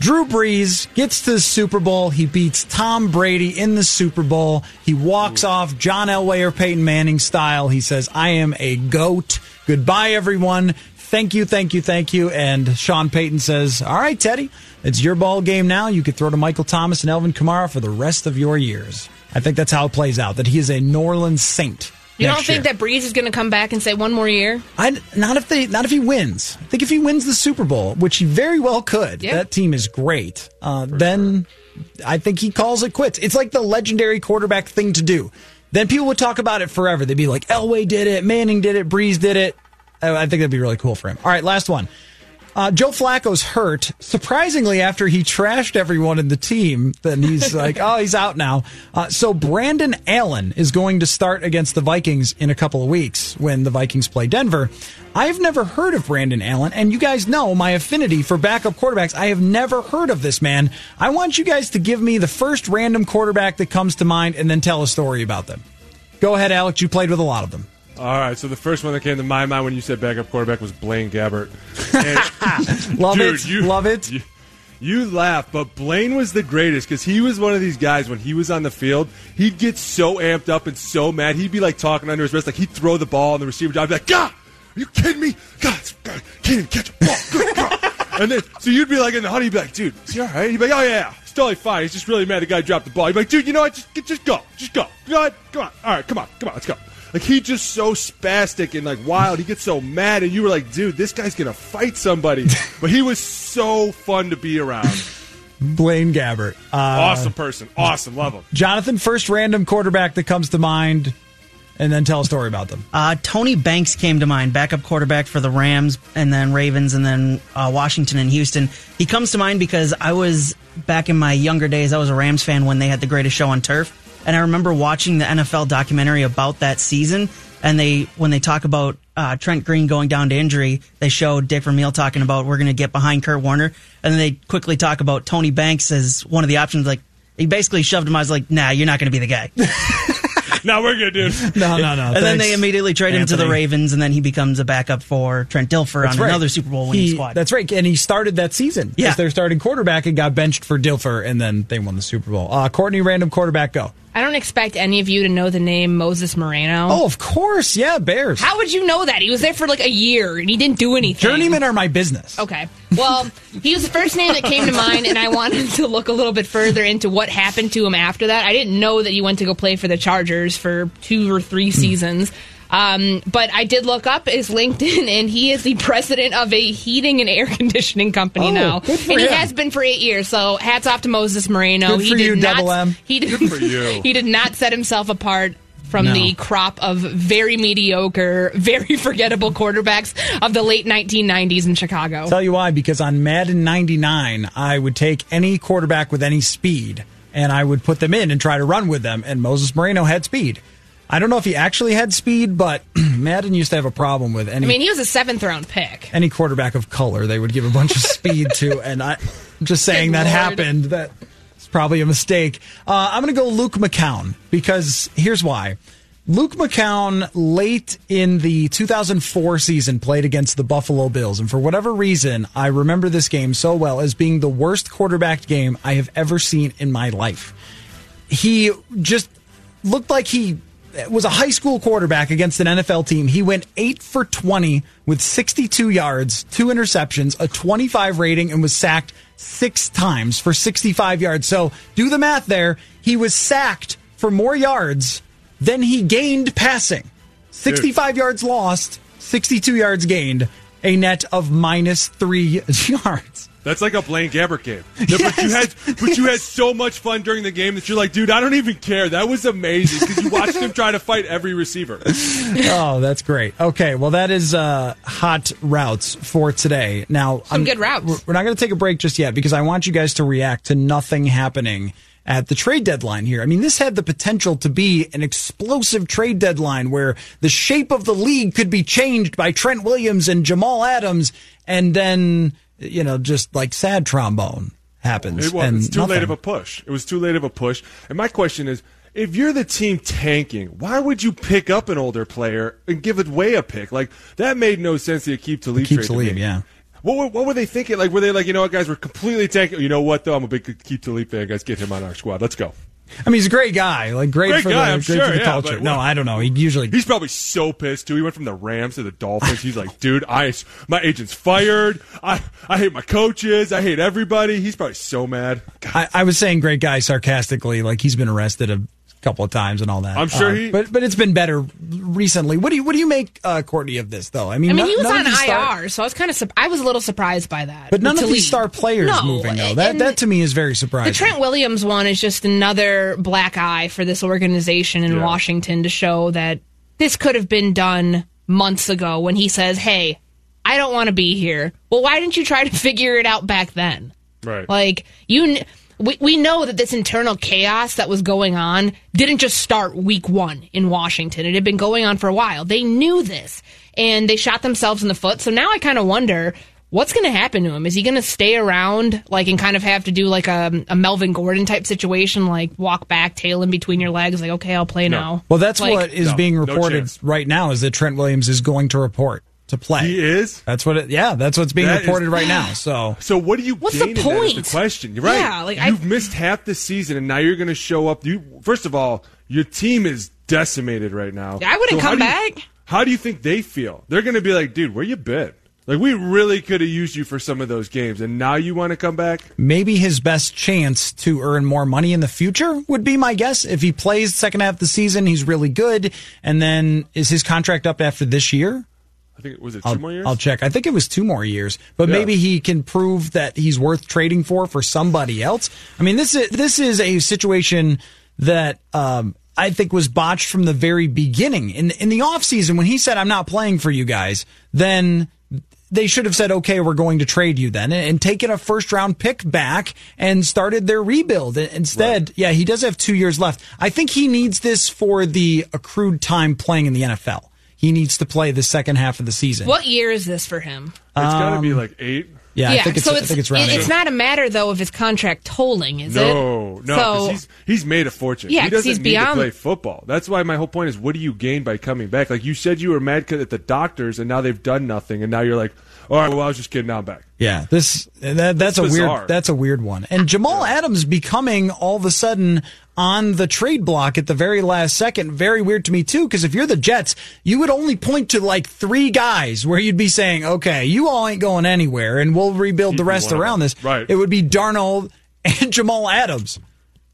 Drew Brees gets to the Super Bowl. He beats Tom Brady in the Super Bowl. He walks off John Elway or Peyton Manning style. He says, I am a GOAT. Goodbye, everyone. Thank you, thank you, thank you. And Sean Payton says, All right, Teddy, it's your ball game now. You could throw to Michael Thomas and Alvin Kamara for the rest of your years. I think that's how it plays out, that he is a New Orleans Saint. You don't think year. that Brees is going to come back and say one more year? I not if they not if he wins. I think if he wins the Super Bowl, which he very well could. Yeah. That team is great. Uh, then I think he calls it quits. It's like the legendary quarterback thing to do. Then people would talk about it forever. They'd be like, Elway did it, Manning did it, Brees did it. I I think that'd be really cool for him. All right, last one. Uh, Joe Flacco's hurt. Surprisingly, after he trashed everyone in the team, then he's like, oh, he's out now. Uh, so Brandon Allen is going to start against the Vikings in a couple of weeks when the Vikings play Denver. I've never heard of Brandon Allen, and you guys know my affinity for backup quarterbacks. I have never heard of this man. I want you guys to give me the first random quarterback that comes to mind and then tell a story about them. Go ahead, Alex. You played with a lot of them. All right, so the first one that came to my mind when you said backup quarterback was Blaine Gabbert. And- Love Dude, it. you- Love it. You, you laugh, but Blaine was the greatest because he was one of these guys when he was on the field, he'd get so amped up and so mad. He'd be like talking under his breath, like he'd throw the ball and the receiver job, be like, God, are you kidding me? God, God can't even catch a ball. Good God. And then, so you'd be like in the honey, you'd be like, dude, is he all right? He'd be like, oh, yeah, it's totally fine. He's just really mad the guy dropped the ball. He'd be like, dude, you know what? Just, just go. Just go. Go ahead. Come on. All right, come on. Come on, let's go. Like, he just so spastic and, like, wild. He gets so mad, and you were like, dude, this guy's going to fight somebody. but he was so fun to be around. Blaine Gabbert. Uh, awesome person. Awesome. Love him. Jonathan, first random quarterback that comes to mind, and then tell a story about them. Uh, Tony Banks came to mind, backup quarterback for the Rams and then Ravens and then uh, Washington and Houston. He comes to mind because I was back in my younger days. I was a Rams fan when they had the greatest show on turf, and I remember watching the NFL documentary about that season. And they, when they talk about uh, Trent Green going down to injury, they show Dick Vermeil talking about we're going to get behind Kurt Warner, and then they quickly talk about Tony Banks as one of the options. Like he basically shoved him. I was like, Nah, you're not going to be the guy. no, we're good, dude. No, no, no. and then they immediately trade him to the Ravens, and then he becomes a backup for Trent Dilfer That's on right. another Super Bowl winning He- squad. That's right, and he started that season. Yeah. as their starting quarterback and got benched for Dilfer, and then they won the Super Bowl. Uh, Courtney, random quarterback, go. I don't expect any of you to know the name Moses Moreno. Oh, of course, yeah, Bears. How would you know that? He was there for like a year and he didn't do anything. Journeymen are my business. Okay. Well, he was the first name that came to mind, and I wanted to look a little bit further into what happened to him after that. I didn't know that he went to go play for the Chargers for two or three seasons. Um, but I did look up his LinkedIn, and he is the president of a heating and air conditioning company Oh, now, good for and he has been for eight years. So hats off to Moses Moreno. Good he for did you, not, Double M. He did, Good for you. he did not set himself apart from No. the crop of very mediocre, very forgettable quarterbacks of the late 1990s in Chicago. Tell you why, because on Madden 99, I would take any quarterback with any speed and I would put them in and try to run with them. And Moses Moreno had speed. I don't know if he actually had speed, but Madden used to have a problem with any I mean, he was a seventh round pick. any quarterback of color. They would give a bunch of speed to, and I, I'm just saying Good that Lord. happened. That it's probably a mistake. Uh, I'm going to go Luke McCown because here's why. Luke McCown, late in the 2004 season, played against the Buffalo Bills. And for whatever reason, I remember this game so well as being the worst quarterback game I have ever seen in my life. He just looked like he was a high school quarterback against an NFL team. He went 8 for 20 with 62 yards, two interceptions, a 25 rating, and was sacked six times for 65 yards. So do the math there. He was sacked for more yards than he gained passing. 65 yards lost, 62 yards gained, a net of minus three yards. That's like a Blaine Gabbert game. Yeah, But you had, but you had so much fun during the game that you're like, dude, I don't even care. That was amazing because you watched him try to fight every receiver. oh, that's great. Okay, well, that is uh, hot routes for today. Now, Some good routes. We're we're not going to take a break just yet because I want you guys to react to nothing happening at the trade deadline here. I mean, this had the potential to be an explosive trade deadline where the shape of the league could be changed by Trent Williams and Jamal Adams, and then you know, just like sad trombone happens. It was. and It's too nothing. late of a push. It was too late of a push. And my question is, if you're the team tanking, why would you pick up an older player and give away a pick? Like that made no sense to keep Talib. Keep trade to Talib, yeah. What were, what were they thinking? Like were they like, you know what, guys, we're completely tanking. You know what though? I'm a big keep Talib fan. Guys, get him on our squad. Let's go. I mean, he's a great guy. Like great, Great for guy, the, I'm great sure, for the yeah, culture. but no, I don't know. He usually He's probably so pissed too. He went from the Rams to the Dolphins. He's like, dude, I my agent's fired. I I hate my coaches. I hate everybody. He's probably so mad. I, I was saying great guy sarcastically, like he's been arrested a couple of times and all that. I'm sure Uh, he- but but it's been better recently. What do you what do you make uh, Courtney of this though? I mean, I mean, none- he was on IR, star- so I was kind of I was a little surprised by that. but none of these star players No, moving though. That that to me is very surprising. The Trent Williams one is just another black eye for this organization in Yeah. Washington to show that this could have been done months ago when he says, "Hey, I don't want to be here." Well, why didn't you try to figure it out back then? Right. Like you, kn- we we know that this internal chaos that was going on didn't just start week one in Washington. It had been going on for a while. They knew this, and they shot themselves in the foot. So now I kind of wonder. What's going to happen to him? Is he going to stay around, like, and kind of have to do like a, a Melvin Gordon type situation, like walk back, tail in between your legs, like, okay, I'll play now. well, that's Like- what is No, being reported chance. right now is that Trent Williams is going to report to play. He is. That's what it. Yeah, that's what's being That is- reported right now. So So what do you What's the gain in that is point? the question. You're right. Yeah, like, You've missed half the season, and now you're going to show up. You first of all, your team is decimated right now. I wouldn't So how come do you- back. how do you think they feel? They're going to be like, dude, where you been? Like we really could have used you for some of those games, and now you want to come back? maybe his best chance to earn more money in the future would be my guess. If he plays second half of the season, he's really good. And then is his contract up after this year? I think it was it 2 I'll, more years? I'll check. I think it was two more years, but Yeah. maybe he can prove that he's worth trading for for somebody else. I mean, this is this is a situation that um, I think was botched from the very beginning. In in the offseason, when he said, "I'm not playing for you guys," then they should have said, "Okay, we're going to trade you then," and, and taken a first round pick back and started their rebuild. Instead, yeah, he does have two years left. I think he needs this for the accrued time playing in the NFL. He needs to play the second half of the season. What year is this for him? it's got to Um, be like eight. Yeah, I think it's, so I it's, think it's round it- it's not a matter though of his contract tolling, is it? No, no, 'cause So he's he's made a fortune. Yeah, he 'cause doesn't he's need beyond- to play football. That's why my whole point is, what do you gain by coming back? Like you said, you were mad 'cause at the doctors, and now they've done nothing, and now you're like, all right, well, I was just kidding. Now I'm back. Yeah, this that, that's, a bizarre. weird that's a weird one. And Jamal Adams becoming all of a sudden on the trade block at the very last second, very weird to me too. Because if you're the Jets, you would only point to like three guys where you'd be saying, "Okay, you all ain't going anywhere, and we'll rebuild the rest around this." Right. It would be Darnold and Jamal Adams,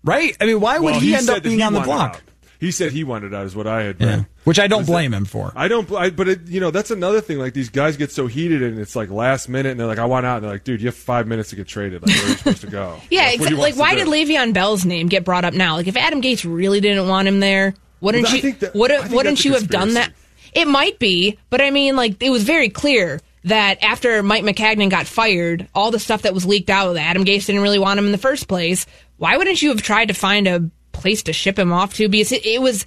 right? I mean, why would Well, he, end up being on the block? out. He said he wanted out, is what I had. read. Yeah. Which I don't Was blame that- him for. I don't, I, but it, you know that's another thing. Like these guys get so heated, and it's like last minute, and they're like, "I want out." And they're like, "Dude, you have five minutes to get traded. Like, where are you supposed to go?" Yeah, Like, exactly. Like, why to did do? Le'Veon Bell's name get brought up now? Like, if Adam Gase really didn't want him there, wouldn't Well, you? think that- would I think wouldn't you have done that? It might be, but I mean, like, it was very clear that after Mike Maccagnan got fired, all the stuff that was leaked out that Adam Gase didn't really want him in the first place. Why wouldn't you have tried to find a place to ship him off to? Because it, it was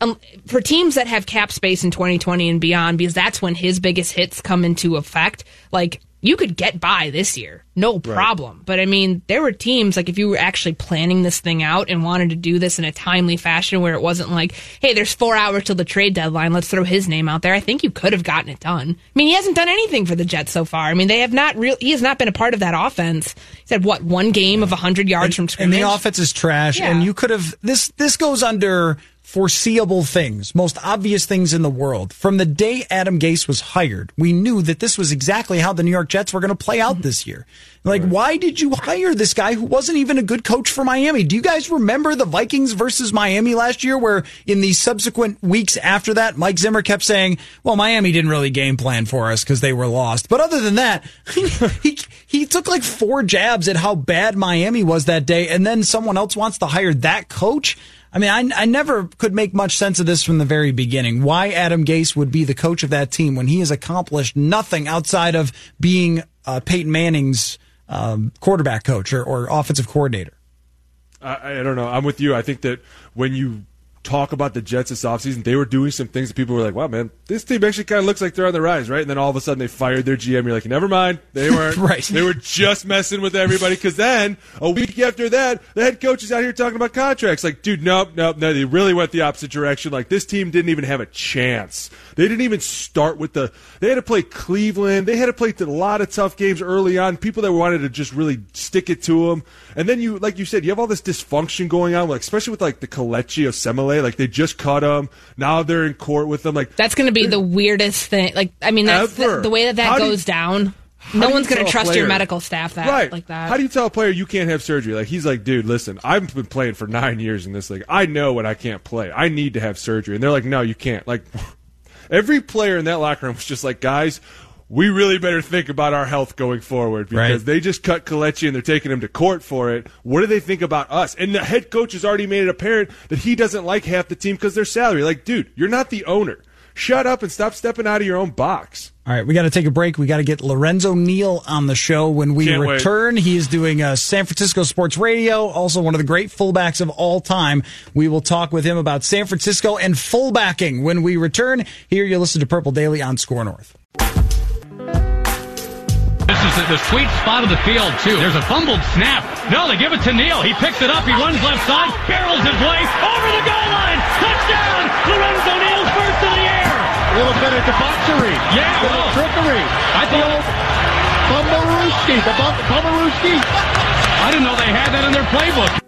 um, for teams that have cap space in 2020 and beyond, because that's when his biggest hits come into effect. Like you could get by this year, no problem. But I mean, there were teams like if you were actually planning this thing out and wanted to do this in a timely fashion, where it wasn't like, hey, there's four hours till the trade deadline, let's throw his name out there. I think you could have gotten it done. I mean, he hasn't done anything for the Jets so far. I mean, they have not real. He has not been a part of that offense. He said what one game of 100 yards from scrimmage, and the offense is trash. Yeah. And you could have this. This goes under foreseeable things, most obvious things in the world. From the day Adam Gase was hired, we knew that this was exactly how the New York Jets were going to play out this year. Like, why did you hire this guy who wasn't even a good coach for Miami? Do you guys remember the Vikings versus Miami last year, where in the subsequent weeks after that, Mike Zimmer kept saying, "Well, Miami didn't really game plan for us because they were lost." But other than that, he he took like four jabs at how bad Miami was that day, and then someone else wants to hire that coach. I mean, I, I never could make much sense of this from the very beginning. Why Adam Gase would be the coach of that team when he has accomplished nothing outside of being uh, Peyton Manning's um, quarterback coach or, or offensive coordinator. I, I don't know. I'm with you. I think that when you talk about the Jets this offseason, they were doing some things that people were like, wow, man, this team actually kind of looks like they're on the rise, right? And then all of a sudden they fired their GM. You're like, never mind. They weren't. Right. They were just messing with everybody. Because then a week after that, the head coach is out here talking about contracts. Like, dude, nope, nope, no. They really went the opposite direction. Like, this team didn't even have a chance. They didn't even start with the. They had to play Cleveland. They had to play a lot of tough games early on. People that wanted to just really stick it to them. And then you, like you said, you have all this dysfunction going on, like especially with like the Kelechi Osemele. Like they just cut him. Now they're in court with them. Like That's going to be the weirdest thing. Like, I mean, that's the, the way that that How do you- goes down. No one's going to tell a trust your medical staff that right. like that. How do you tell a player you can't have surgery? Like he's like, dude, listen, I've been playing for nine years in this league. I know when I can't play. I need to have surgery. And they're like, no, you can't. Like every player in that locker room was just like, guys. We really better think about our health going forward because Right. they just cut Kelechi and they're taking him to court for it. What do they think about us? And the head coach has already made it apparent that he doesn't like half the team because their salary. Like, dude, you're not the owner. Shut up and stop stepping out of your own box. All right, we got to take a break. We got to get Lorenzo Neal on the show when we Can't wait. return. He is doing uh, San Francisco Sports Radio, also one of the great fullbacks of all time. We will talk with him about San Francisco and fullbacking when we return. Here you listen to Purple Daily on SKOR North. This is the, the sweet spot of the field, too. There's a fumbled snap. No, they give it to Neal. He picks it up. He runs left side, barrels his way over the goal line. Touchdown! Lorenzo Neal's first in the air. A little bit of debauchery. Yeah, A little oh. trickery. I the old Bumbaruski. The Bum- Bumbaruski. I didn't know they had that in their playbook.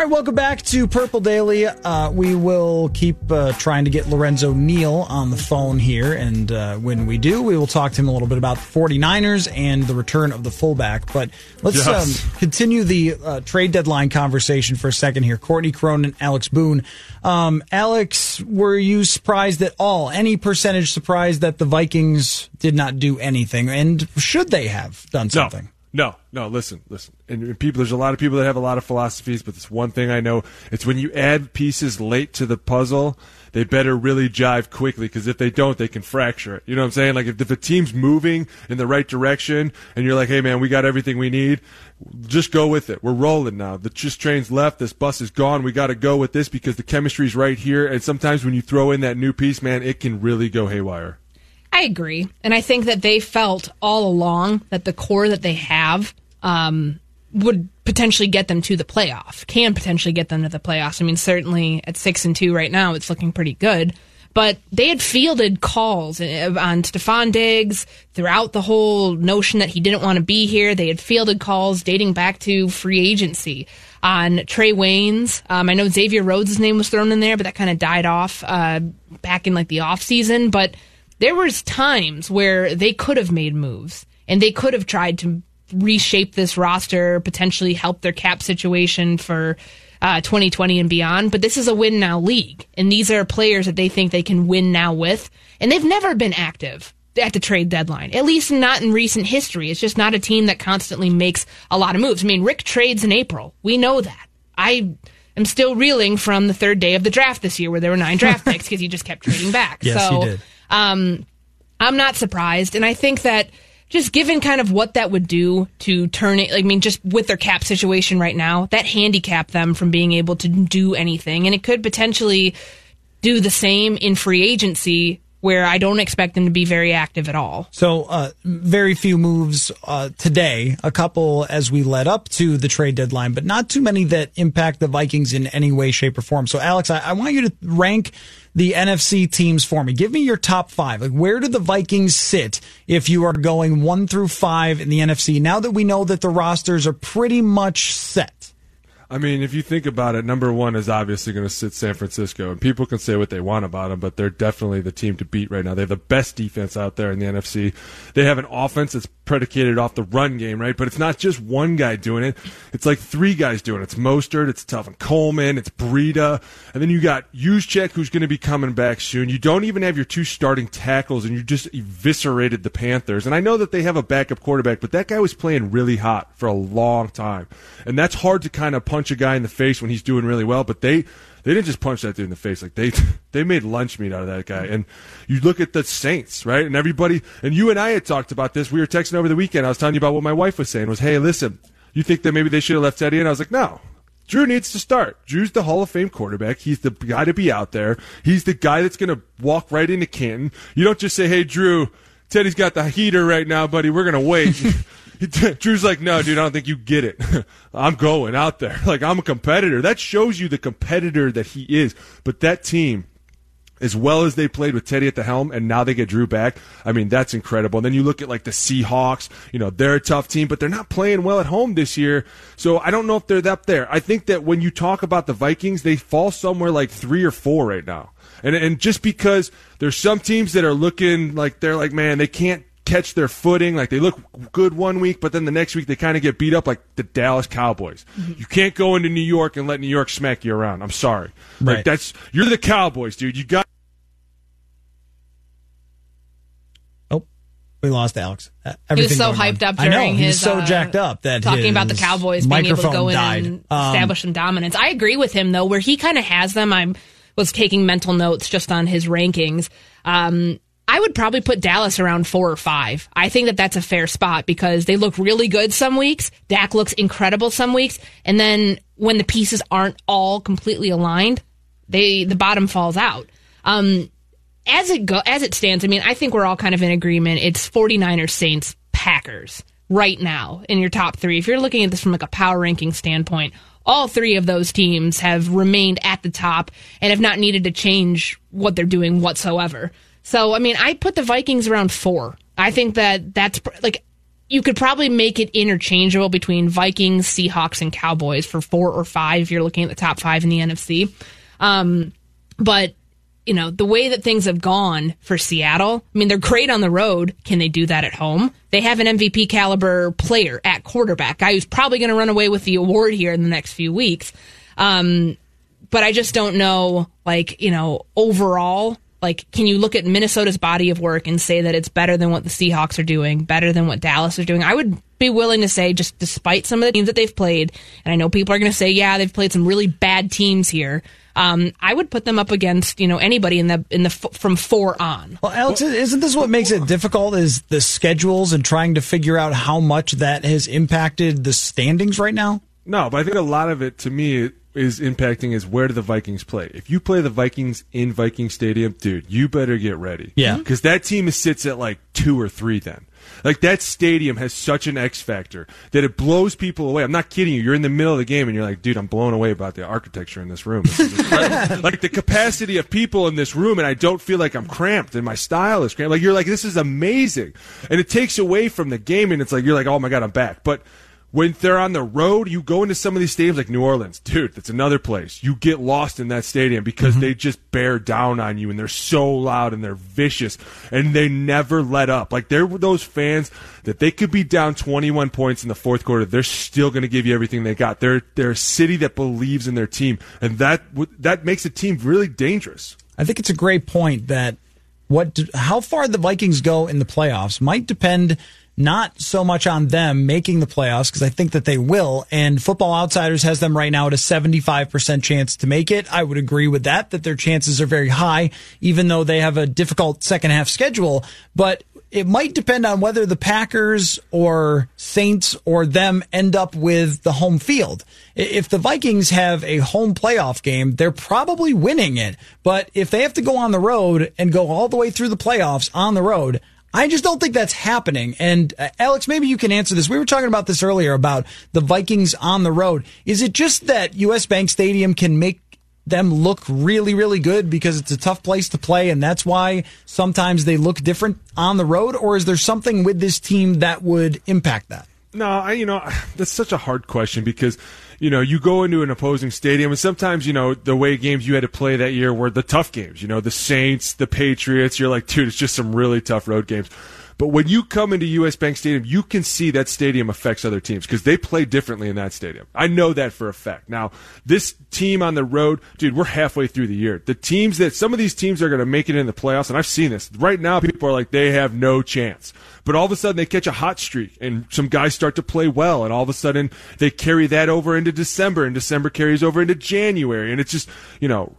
All right, welcome back to Purple Daily. Uh, we will keep uh, trying to get Lorenzo Neal on the phone here. And uh, when we do, we will talk to him a little bit about the 49ers and the return of the fullback. But let's Yes. um, continue the uh, trade deadline conversation for a second here. Courtney Cronin, Alex Boone. Um, Alex, were you surprised at all? Any percentage surprised that the Vikings did not do anything? And should they have done something? No, no, no, listen, listen. And people, there's a lot of people that have a lot of philosophies, but it's one thing I know. It's when you add pieces late to the puzzle, they better really jive quickly because if they don't, they can fracture it. You know what I'm saying? Like if, if team's moving in the right direction and you're like, hey man, we got everything we need, just go with it. We're rolling now. The just train's left. This bus is gone. We got to go with this because the chemistry's right here. And sometimes when you throw in that new piece, man, it can really go haywire. I agree, and I think that they felt all along that the core that they have um, would potentially get them to the playoff. Can potentially get them to the playoffs. I mean, certainly at six and two right now, it's looking pretty good. But they had fielded calls uh, on Stefon Diggs throughout the whole notion that he didn't want to be here. They had fielded calls dating back to free agency on Trey Waynes. Um, I know Xavier Rhodes' name was thrown in there, but that kind of died off uh, back in like the off season. But there was times where they could have made moves and they could have tried to reshape this roster, potentially help their cap situation for uh, 2020 and beyond. But this is a win now league, and these are players that they think they can win now with, and they've never been active at the trade deadline, at least not in recent history. It's just not a team that constantly makes a lot of moves. I mean, Rick trades in April. We know that. I am still reeling from the third day of the draft this year where there were nine draft picks because he just kept trading back. Yes, so, he did. Um, I'm not surprised. And I think that just given kind of what that would do to turn it, I mean, just with their cap situation right now, that handicap them from being able to do anything. And it could potentially do the same in free agency where I don't expect them to be very active at all. So, uh, very few moves uh, today, a couple as we led up to the trade deadline, but not too many that impact the Vikings in any way, shape, or form. So, Alex, I, I want you to rank the NFC teams for me. Give me your top five. Like, where do the Vikings sit if you are going one through five in the NFC now that we know that the rosters are pretty much set? I mean, if you think about it, number one is obviously going to sit San Francisco, and people can say what they want about them, but they're definitely the team to beat right now. They have the best defense out there in the NFC. They have an offense that's predicated off the run game, right? But it's not just one guy doing it; it's like three guys doing it. It's Mostert, it's Tevin Coleman, it's Breida, and then you got Juszczyk, who's going to be coming back soon. You don't even have your two starting tackles, and you just eviscerated the Panthers. And I know that they have a backup quarterback, but that guy was playing really hot for a long time, and that's hard to kind of punch a guy in the face when he's doing really well. But they they didn't just punch that dude in the face. Like they they made lunch meat out of that guy. And you look at the Saints, right? And everybody and you and I had talked about this. We were texting over the weekend. I was telling you about what my wife was saying was, hey, listen, you think that maybe they should have left Teddy? And I was like, no. Drew needs to start. Drew's the Hall of Fame quarterback. He's the guy to be out there. He's the guy that's going to walk right into Canton. You don't just say, hey, Drew, Teddy's got the heater right now, buddy. We're going to wait. Drew's like, no, dude, I don't think you get it. I'm going out there. Like, I'm a competitor. That shows you the competitor that he is. But that team, as well as they played with Teddy at the helm, and now they get Drew back. I mean, that's incredible. And then you look at like the Seahawks. You know, they're a tough team, but they're not playing well at home this year. So I don't know if they're up there. I think that when you talk about the Vikings, they fall somewhere like three or four right now. And and just because there's some teams that are looking like they're like, man, they can't catch their footing. Like they look good one week, but then the next week they kind of get beat up like the Dallas Cowboys. You can't go into New York and let New York smack you around. I'm sorry. Right. Like that's you're the Cowboys, dude. You got Oh, We lost Alex. Uh, He was so going on. hyped up I know, during his was so uh, jacked up that talking about the Cowboys being able to microphone go in died. and Um, establish some dominance. I agree with him though, where he kind of has them. I was taking mental notes just on his rankings. Um, I would probably put Dallas around four or five. I think that that's a fair spot because they look really good some weeks. Dak looks incredible some weeks, and then when the pieces aren't all completely aligned, they the bottom falls out. Um, as it go as it stands, I mean, I think we're all kind of in agreement. It's 49ers, Saints, Packers right now in your top 3. If you're looking at this from like a power ranking standpoint, all three of those teams have remained at the top and have not needed to change what they're doing whatsoever. So, I mean, I put the Vikings around 4. I think that that's like you could probably make it interchangeable between Vikings, Seahawks, and Cowboys for four or five if you're looking at the top five in the NFC. Um, but you know, the way that things have gone for Seattle, I mean, they're great on the road. Can they do that at home? They have an MVP caliber player at quarterback, guy who's probably going to run away with the award here in the next few weeks. Um, but I just don't know, like, you know, overall, like, can you look at Minnesota's body of work and say that it's better than what the Seahawks are doing, better than what Dallas are doing? I would be willing to say, just despite some of the teams that they've played, and I know people are going to say, yeah, they've played some really bad teams here. Um, I would put them up against you know anybody in the in the f- from four on. Well, Alex, isn't this what makes it difficult? Is the schedules and trying to figure out how much that has impacted the standings right now? No, but I think a lot of it to me is impacting is where do the Vikings play? If you play the Vikings in Viking Stadium, dude, you better get ready. Yeah. Mm-hmm. Because that team sits at like two or three then. Like that stadium has such an X factor that it blows people away. I'm not kidding you. You're in the middle of the game and you're like, dude, I'm blown away about the architecture in this room. This like the capacity of people in this room, and I don't feel like I'm cramped and my style is cramped. Like you're like, this is amazing, and it takes away from the game, and it's like you're like, oh my god, I'm back. But when they're on the road, you go into some of these stadiums like New Orleans, dude, that's another place. You get lost in that stadium because Mm-hmm. they just bear down on you and they're so loud and they're vicious and they never let up. Like they're those fans that they could be down 21 points in the fourth quarter. They're still going to give you everything they got. They're, they're a city that believes in their team and that, that makes a team really dangerous. I think it's a great point that what how far the Vikings go in the playoffs might depend not so much on them making the playoffs because I think that they will. And Football Outsiders has them right now at a 75% chance to make it. I would agree with that, that their chances are very high, even though they have a difficult second half schedule. But it might depend on whether the Packers or Saints or them end up with the home field. If the Vikings have a home playoff game, they're probably winning it. But if they have to go on the road and go all the way through the playoffs on the road, I just don't think that's happening. And uh, Alex, maybe you can answer this. We were talking about this earlier about the Vikings on the road. Is it just that US Bank Stadium can make them look really, really good because it's a tough place to play, and that's why sometimes they look different on the road? Or is there something with this team that would impact that? No, I, you know, that's such a hard question because, you know, you go into an opposing stadium and sometimes, you know, the way games you had to play that year were the tough games, you know, the Saints, the Patriots, you're like, dude, it's just some really tough road games. But when you come into US Bank Stadium, you can see that stadium affects other teams because they play differently in that stadium. I know that for a fact. Now, this team on the road, dude, we're halfway through the year. The teams that some of these teams are going to make it in the playoffs, and I've seen this. Right now, people are like, they have no chance. But all of a sudden, they catch a hot streak, and some guys start to play well, and all of a sudden, they carry that over into December, and December carries over into January, and it's just, you know,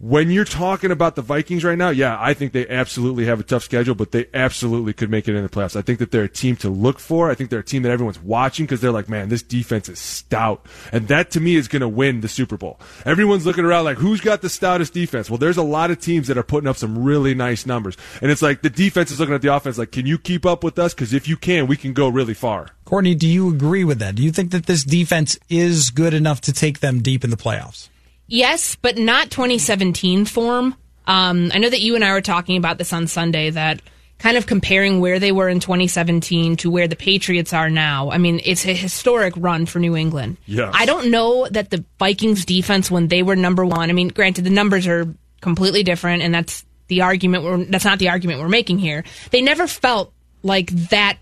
when you're talking about the Vikings right now, yeah, I think they absolutely have a tough schedule, but they absolutely could make it in the playoffs. I think that they're a team to look for. I think they're a team that everyone's watching because they're like, man, this defense is stout. And that to me is going to win the Super Bowl. Everyone's looking around like, who's got the stoutest defense? Well, there's a lot of teams that are putting up some really nice numbers. And it's like the defense is looking at the offense like, can you keep up with us? Because if you can, we can go really far. Courtney, do you agree with that? Do you think that this defense is good enough to take them deep in the playoffs? Yes, but not 2017 form. Um, I know that you and I were talking about this on Sunday that kind of comparing where they were in 2017 to where the Patriots are now. I mean, it's a historic run for New England. Yes. I don't know that the Vikings defense when they were number one. I mean, granted, the numbers are completely different, and that's the argument. We're, that's not the argument we're making here. They never felt like that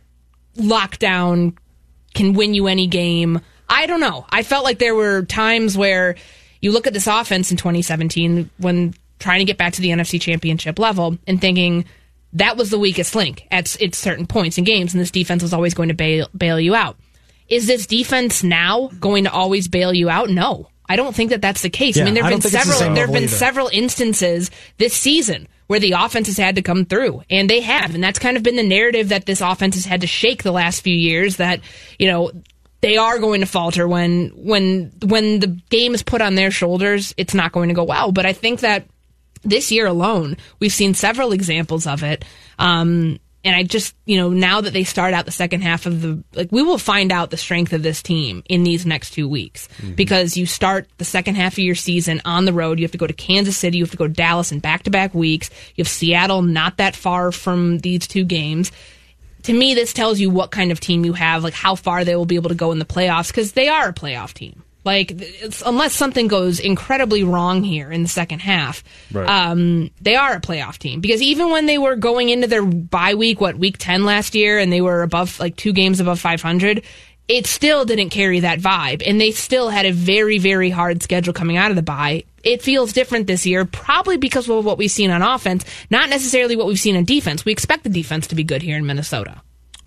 lockdown can win you any game. I don't know. I felt like there were times where you look at this offense in 2017 when trying to get back to the NFC championship level and thinking that was the weakest link at, at certain points in games, and this defense was always going to bail, bail you out. Is this defense now going to always bail you out? No. I don't think that that's the case. I mean, there have been several there have been either. several instances this season where the offense has had to come through, and they have, and that's kind of been the narrative that this offense has had to shake the last few years. That you know they are going to falter when when when the game is put on their shoulders. It's not going to go well. But I think that this year alone, we've seen several examples of it. Um, and I just, you know, now that they start out the second half of the, like, we will find out the strength of this team in these next two weeks because you start the second half of your season on the road. You have to go to Kansas City, you have to go to Dallas in back to back weeks. You have Seattle not that far from these two games. To me, this tells you what kind of team you have, like how far they will be able to go in the playoffs because they are a playoff team. Like, unless something goes incredibly wrong here in the second half, Right. um, they are a playoff team. Because even when they were going into their bye week, what, week 10 last year, and they were above, like, two games above 500, it still didn't carry that vibe. And they still had a very, very hard schedule coming out of the bye. It feels different this year, probably because of what we've seen on offense, not necessarily what we've seen on defense. We expect the defense to be good here in Minnesota.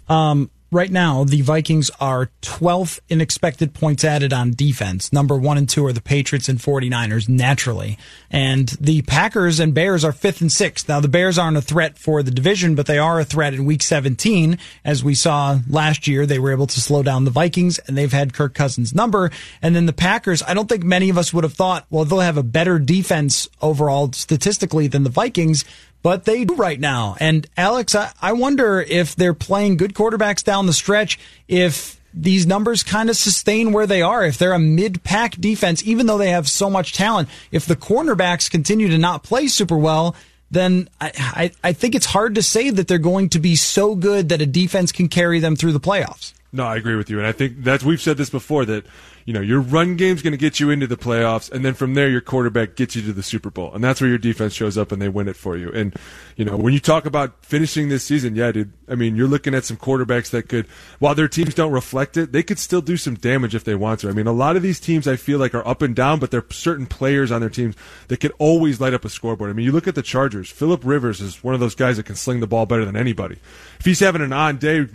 Um, right now, the Vikings are 12th in expected points added on defense. Number one and two are the Patriots and 49ers, naturally. And the Packers and Bears are fifth and sixth. Now, the Bears aren't a threat for the division, but they are a threat in week 17. As we saw last year, they were able to slow down the Vikings, and they've had Kirk Cousins' number. And then the Packers, I don't think many of us would have thought, well, they'll have a better defense overall statistically than the Vikings but they do right now. And Alex, I, I wonder if they're playing good quarterbacks down the stretch, if these numbers kind of sustain where they are, if they're a mid pack defense, even though they have so much talent, if the cornerbacks continue to not play super well, then I, I, I think it's hard to say that they're going to be so good that a defense can carry them through the playoffs. No, I agree with you, and I think that's we've said this before that you know your run game's going to get you into the playoffs, and then from there your quarterback gets you to the Super Bowl, and that's where your defense shows up and they win it for you. And you know when you talk about finishing this season, yeah, dude, I mean you're looking at some quarterbacks that could, while their teams don't reflect it, they could still do some damage if they want to. I mean a lot of these teams I feel like are up and down, but there are certain players on their teams that could always light up a scoreboard. I mean you look at the Chargers, Philip Rivers is one of those guys that can sling the ball better than anybody. If he's having an on day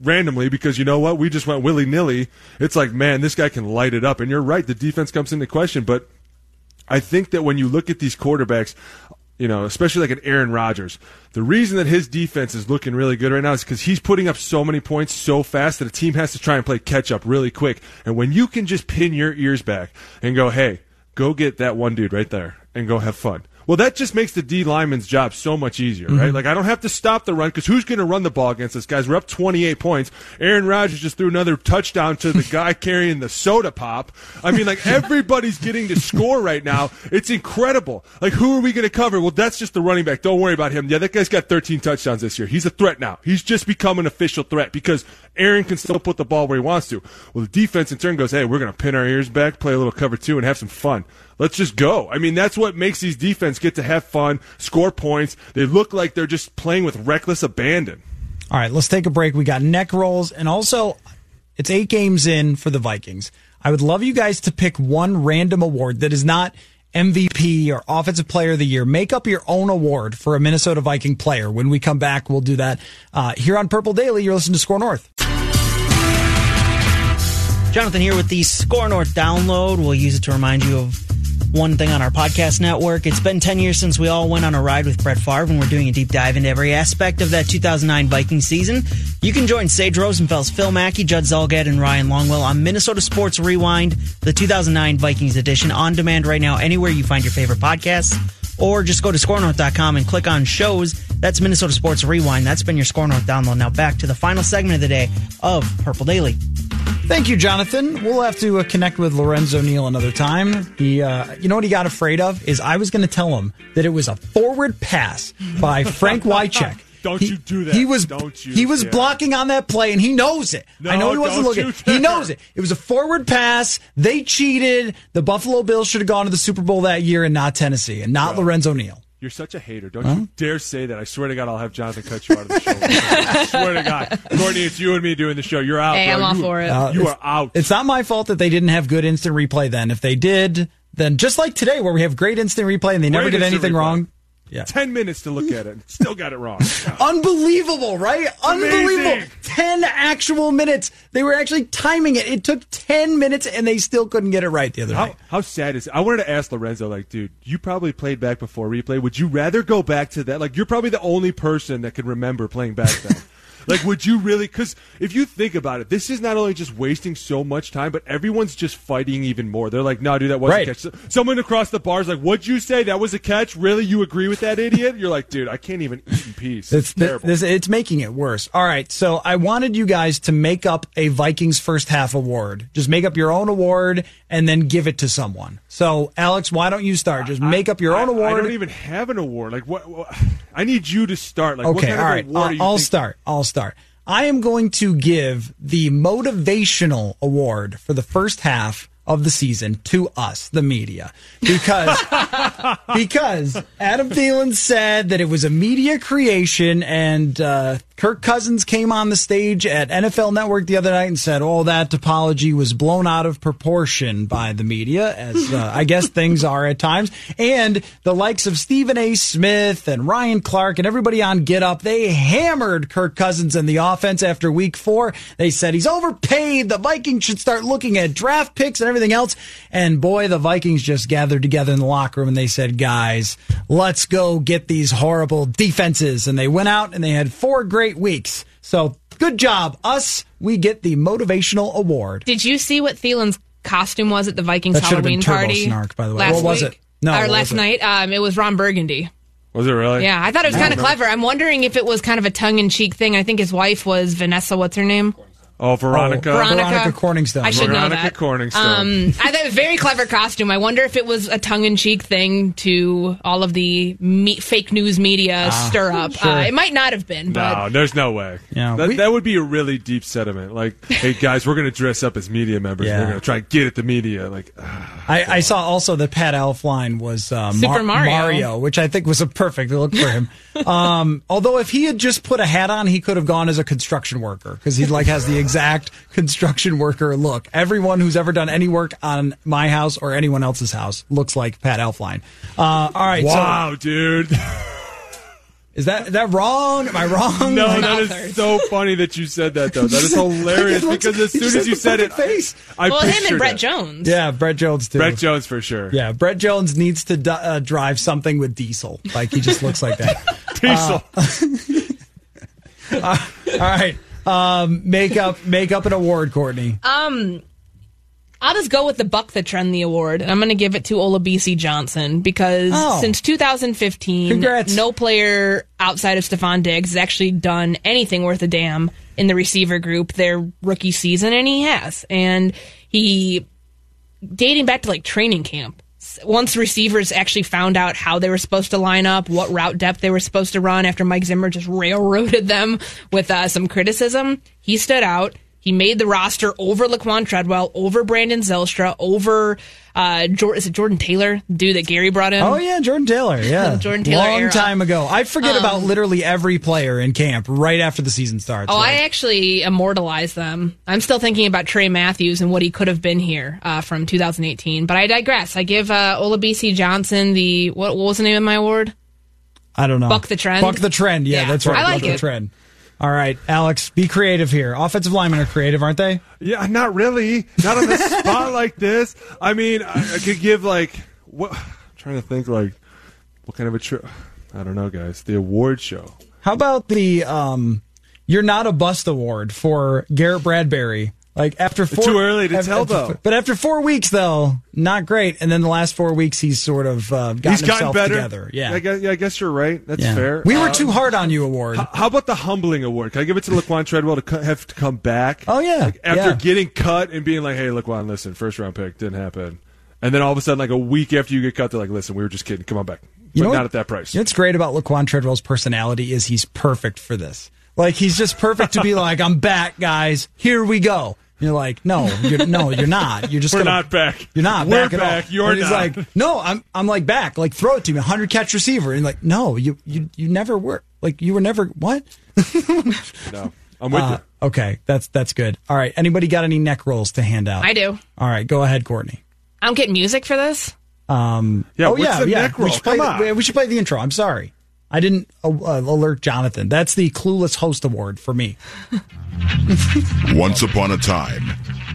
randomly because you know what, we just went willy nilly, it's like, man, this guy can light it up. And you're right, the defense comes into question, but I think that when you look at these quarterbacks, you know, especially like an Aaron Rodgers, the reason that his defense is looking really good right now is because he's putting up so many points so fast that a team has to try and play catch up really quick. And when you can just pin your ears back and go, hey, go get that one dude right there and go have fun well, that just makes the D lineman's job so much easier, right? Mm-hmm. Like I don't have to stop the run because who's going to run the ball against us guys? We're up 28 points. Aaron Rodgers just threw another touchdown to the guy carrying the soda pop. I mean, like everybody's getting to score right now. It's incredible. Like who are we going to cover? Well, that's just the running back. Don't worry about him. Yeah, that guy's got 13 touchdowns this year. He's a threat now. He's just become an official threat because Aaron can still put the ball where he wants to. Well, the defense in turn goes, hey, we're going to pin our ears back, play a little cover two, and have some fun let's just go. I mean, that's what makes these defense get to have fun, score points. They look like they're just playing with reckless abandon. All right, let's take a break. We got neck rolls, and also it's eight games in for the Vikings. I would love you guys to pick one random award that is not MVP or Offensive Player of the Year. Make up your own award for a Minnesota Viking player. When we come back, we'll do that uh, here on Purple Daily. You're listening to SKOR North. Jonathan here with the SKOR North download. We'll use it to remind you of one thing on our podcast network. It's been 10 years since we all went on a ride with Brett Favre, and we're doing a deep dive into every aspect of that 2009 Viking season. You can join Sage Rosenfels, Phil Mackey, Judd Zulgad, and Ryan Longwell on Minnesota Sports Rewind, the 2009 Vikings edition, on demand right now, anywhere you find your favorite podcasts. Or just go to skornorth.com and click on shows. That's Minnesota Sports Rewind. That's been your SKOR North download. Now back to the final segment of the day of Purple Daily. Thank you, Jonathan. We'll have to uh, connect with Lorenzo Neal another time. He, uh, you know what he got afraid of is I was going to tell him that it was a forward pass by Frank Wycheck. Don't he, you do that? He was don't you, he was yeah. blocking on that play, and he knows it. No, I know he wasn't looking. He knows it. It was a forward pass. They cheated. The Buffalo Bills should have gone to the Super Bowl that year, and not Tennessee, and not Bro. Lorenzo Neal. You're such a hater. Don't huh? you dare say that. I swear to God, I'll have Jonathan cut you out of the show. I swear to God. Courtney, it's you and me doing the show. You're out. Hey, bro. I'm all you, for it. Uh, you are out. It's not my fault that they didn't have good instant replay then. If they did, then just like today, where we have great instant replay and they never get anything wrong. Yeah. 10 minutes to look at it. Still got it wrong. Unbelievable, right? Unbelievable. Amazing. 10 actual minutes. They were actually timing it. It took 10 minutes and they still couldn't get it right the other how, night. How sad is it? I wanted to ask Lorenzo, like, dude, you probably played back before replay. Would you rather go back to that? Like, you're probably the only person that can remember playing back then. Like, would you really? Because if you think about it, this is not only just wasting so much time, but everyone's just fighting even more. They're like, "No, dude, that wasn't right. a catch." Someone across the bar is like, "What'd you say? That was a catch? Really? You agree with that idiot?" You're like, "Dude, I can't even eat in peace." It's, it's terrible. This, it's making it worse. All right, so I wanted you guys to make up a Vikings first half award. Just make up your own award and then give it to someone. So, Alex, why don't you start? Just make up your I, own award. I don't even have an award. Like, what? what I need you to start. Like, okay, what kind all right. I'll, I'll start. I'll start. I am going to give the motivational award for the first half of the season to us, the media, because because Adam Thielen said that it was a media creation, and uh, Kirk Cousins came on the stage at NFL Network the other night and said, "Oh, that topology was blown out of proportion by the media, as uh, I guess things are at times." And the likes of Stephen A. Smith and Ryan Clark and everybody on Get Up, they hammered Kirk Cousins and the offense after Week Four. They said he's overpaid. The Vikings should start looking at draft picks and everything else. And boy, the Vikings just gathered together in the locker room and they said, guys, let's go get these horrible defenses. And they went out and they had four great weeks. So good job. Us, we get the motivational award. Did you see what Thielen's costume was at the Vikings that Halloween party? Snark, by the way. Last what was week? it? No, or last night. Um, it was Ron Burgundy. Was it really? Yeah, I thought it was kind of clever. I'm wondering if it was kind of a tongue in cheek thing. I think his wife was Vanessa. What's her name? Oh, Veronica. Oh, Veronica Corningstone. I should Veronica know that. Corningstone. Um, I thought a very clever costume. I wonder if it was a tongue-in-cheek thing to all of the me- fake news media Ah, stir up. sure. Uh, it might not have been, but No, there's no way. Yeah, that, we- that would be a really deep sentiment. Like, hey guys, we're going to dress up as media members. Yeah. We're going to try and get at the media. Like, I, I saw also that Pat Elflein was uh, Super Mario. which I think was a perfect look for him. um, although if he had just put a hat on, he could have gone as a construction worker because he like has the exact construction worker look. Everyone who's ever done any work on my house or anyone else's house looks like Pat Elflein. Uh, all right, so- wow, dude. is that is that wrong? Am I wrong? No, Like- that is so funny that you said that, though. That is hilarious It looks- because as soon as you said it, face. I well, him and Brett it. Jones. Yeah, Brett Jones too. Brett Jones for sure. Yeah, Brett Jones needs to d- uh, drive something with diesel. Like he just looks like that. Diesel. Uh, all right, um, make up make up an award, Courtney. Um, I'll just go with the Buck the Trend the award, and I'm going to give it to Olabisi Johnson because Oh. since 2015, Congrats. no player outside of Stefon Diggs has actually done anything worth a damn in the receiver group their rookie season, and he has. And he, dating back to like training camp, once receivers actually found out how they were supposed to line up, what route depth they were supposed to run after Mike Zimmer just railroaded them with uh, some criticism, he stood out. He made the roster over Laquan Treadwell, over Brandon Zylstra, over uh, Jor- is it Jordan Taylor, dude that Gary brought in. Oh yeah, Jordan Taylor. Yeah, Jordan Taylor Long era. time ago. I forget Um, about literally every player in camp right after the season starts. Oh, I actually immortalized them. I'm still thinking about Trey Matthews and what he could have been here uh, from 2018. But I digress. I give uh, Olabisi Johnson the what, what was the name of my award? I don't know. Buck the trend? Buck the trend. Yeah, Yeah, that's right. I like Buck the it. trend. All right, Alex, be creative here. Offensive linemen are creative, aren't they? Yeah, not really. Not on the spot like this. I mean, I, I could give like what? I'm trying to think like what kind of a trip. I don't know, guys. The award show. How about the um, "You're Not a Bust" award for Garrett Bradbury? Like after four, Too early to af- tell, after- though. But after four weeks, though, not great. And then the last four weeks, he's sort of uh, gotten He's gotten himself better. together. Yeah, I guess, yeah, I guess you're right. That's Yeah. fair. We were Uh, too hard on you. Award. How, how about the humbling award? Can I give it to Laquan Treadwell to co- have to come back? Oh yeah, Like, after yeah. getting cut and being like, "Hey, Laquan, listen, first round pick didn't happen," and then all of a sudden, like a week after you get cut, they're like, "Listen, we were just kidding. Come on back, You but know not what- at that price." You know what's great about Laquan Treadwell's personality is he's perfect for this. Like he's just perfect to be like, "I'm back, guys. Here we go." You're like, "No, you're, no, you're not. You're just We're gonna, not back. You're not We're back at back. all." You're and he's not. like, "No, I'm I'm like back. Like throw it to me, 100 catch receiver." And like, "No, you you you never were. Like you were never what?" no, I'm with Uh, okay, that's that's good. All right, anybody got any neck rolls to hand out? I do. All right, go ahead, Courtney. I don't get music for this. Um, Yeah, oh what's yeah, the yeah. neck We roll? should, play Come the, on. we should play the intro. I'm sorry, I didn't uh, uh, alert Jonathan. That's the clueless host award for me. Once upon a time,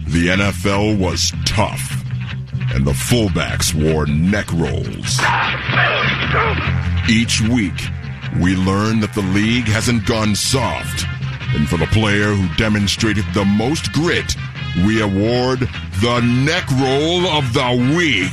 the NFL was tough, and the fullbacks wore neck rolls. Each week, we learn that the league hasn't gone soft, and for the player who demonstrated the most grit, we award the neck roll of the week.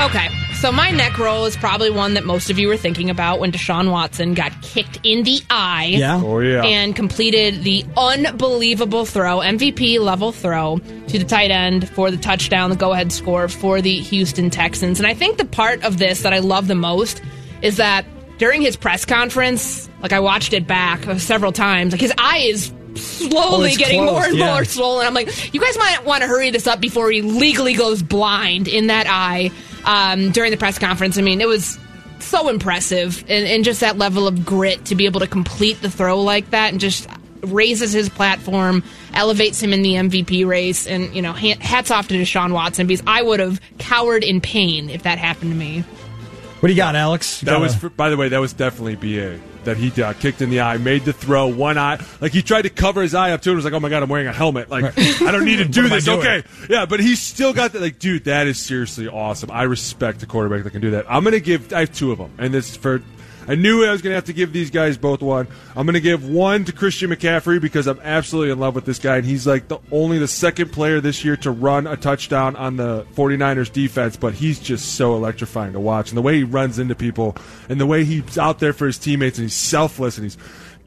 Okay, so my neck roll is probably one that most of you were thinking about when Deshaun Watson got kicked in the eye. Yeah. Oh, yeah. And completed the unbelievable throw, MVP level throw to the tight end for the touchdown, the go ahead score for the Houston Texans. And I think the part of this that I love the most is that during his press conference, like I watched it back uh, several times, like his eye is Oh, slowly it's getting more and yeah. more swollen. I'm like, you guys might want to hurry this up before he legally goes blind in that eye um, during the press conference. I mean, it was so impressive and, and just that level of grit to be able to complete the throw like that and just raises his platform, elevates him in the MVP race. And, you know, hats off to Deshaun Watson because I would have cowered in pain if that happened to me. What do you got, Alex? You That was, a- for, by the way, that was definitely BA. That he got kicked in the eye, made the throw, one eye. Like he tried to cover his eye up too, and was like, "Oh my god, I'm wearing a helmet. Like I don't need to do What am I this." Okay, yeah, but he still got that. Like, dude, that is seriously awesome. I respect the quarterback that can do that. I'm gonna give. I have two of them, and this for. I knew I was going to have to give these guys both one. I'm going to give one to Christian McCaffrey because I'm absolutely in love with this guy, and he's like the only the second player this year to run a touchdown on the 49ers defense, but he's just so electrifying to watch. And the way he runs into people, and the way he's out there for his teammates, and he's selfless, and he's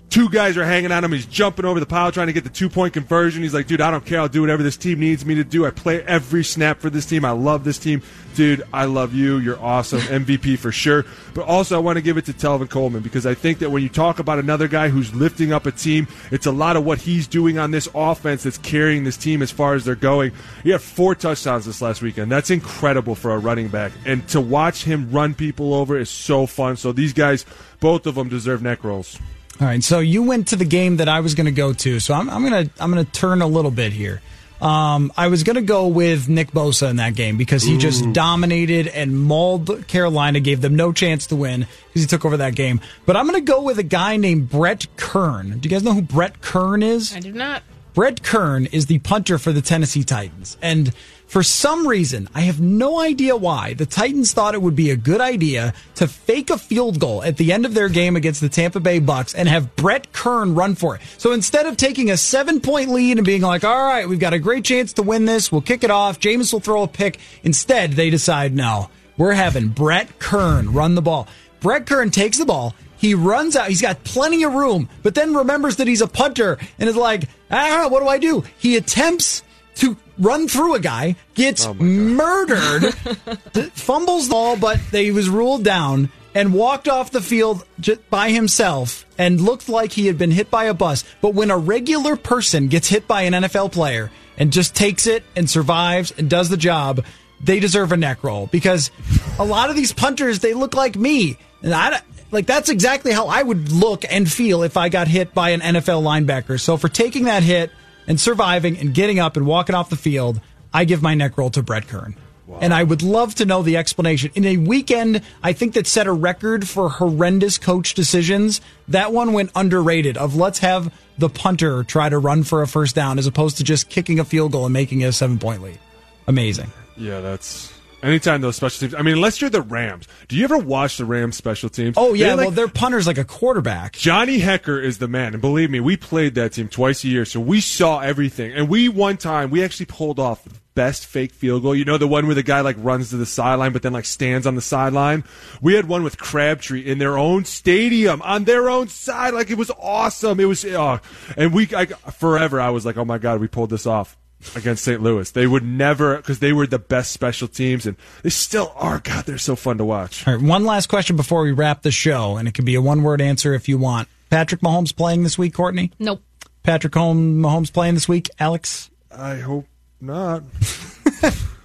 Two guys are hanging on him. He's jumping over the pile trying to get the two point conversion. He's like, dude, I don't care. I'll do whatever this team needs me to do. I play every snap for this team. I love this team. Dude, I love you. You're awesome. MVP for sure. But also, I want to give it to Tevin Coleman because I think that when you talk about another guy who's lifting up a team, it's a lot of what he's doing on this offense that's carrying this team as far as they're going. He had four touchdowns this last weekend. That's incredible for a running back. And to watch him run people over is so fun. So these guys, both of them deserve neck rolls. All right, so you went to the game that I was going to go to, so I'm, I'm gonna I'm gonna turn a little bit here. Um, I was going to go with Nick Bosa in that game because he just dominated and mauled Carolina, gave them no chance to win because he took over that game. But I'm going to go with a guy named Brett Kern. Do you guys know who Brett Kern is? I do not. Brett Kern is the punter for the Tennessee Titans. And for some reason, I have no idea why, the Titans thought it would be a good idea to fake a field goal at the end of their game against the Tampa Bay Bucks and have Brett Kern run for it. So instead of taking a seven point lead and being like, all right, we've got a great chance to win this, we'll kick it off, Jameis will throw a pick, instead they decide, no, we're having Brett Kern run the ball. Brett Kern takes the ball. He runs out. He's got plenty of room, but then remembers that he's a punter and is like, ah, what do I do? He attempts to run through a guy, gets oh murdered, fumbles the ball, but they was ruled down and walked off the field by himself and looked like he had been hit by a bus. But when a regular person gets hit by an NFL player and just takes it and survives and does the job, they deserve a neck roll because a lot of these punters they look like me, and I like that's exactly how I would look and feel if I got hit by an NFL linebacker. So for taking that hit and surviving and getting up and walking off the field, I give my neck roll to Brett Kern. And I would love to know the explanation. In a weekend, I think that set a record for horrendous coach decisions. That one went underrated of let's have the punter try to run for a first down as opposed to just kicking a field goal and making it a seven point lead. Amazing. Yeah, that's anytime those special teams. I mean, unless you're the Rams. Do you ever watch the Rams special teams? Oh yeah, They're like- well their punter's like a quarterback. Johnny Hekker is the man, and believe me, we played that team twice a year, so we saw everything. And we one time we actually pulled off the best fake field goal. You know the one where the guy like runs to the sideline, but then like stands on the sideline. We had one with Crabtree in their own stadium on their own side, like it was awesome. It was, oh, and we I, forever I was like, oh my god, we pulled this off. Against St. Louis, they would never because they were the best special teams, and they still are. God, they're so fun to watch. All right, one last question before we wrap the show, and it can be a one word answer if you want. Patrick Mahomes playing this week, Courtney? Nope. Patrick Home- Mahomes playing this week, Alex? I hope not.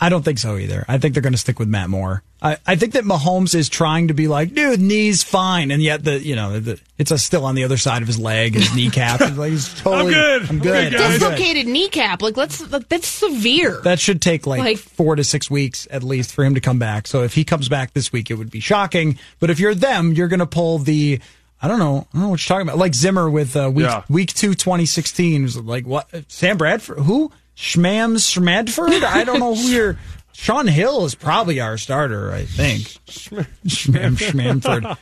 I don't think so either. I think they're going to stick with Matt Moore. I, I think that Mahomes is trying to be like, dude, knee's fine, and yet the you know the, it's a still on the other side of his leg, his kneecap. It's like he's totally. good. I'm good. I'm good. Dislocated kneecap. Like let's. That's severe. That should take like, Like- four to six weeks at least for him to come back. So if he comes back this week, it would be shocking. But if you're them, you're going to pull the. I don't know. I don't know what you're talking about. Like Zimmer with uh, week Yeah. week two, 2016. Was like what? Sam Bradford? Who? Schmams Schmadford? I don't know who you're. Shaun Hill is probably our starter. I think. Schmam Schmamford.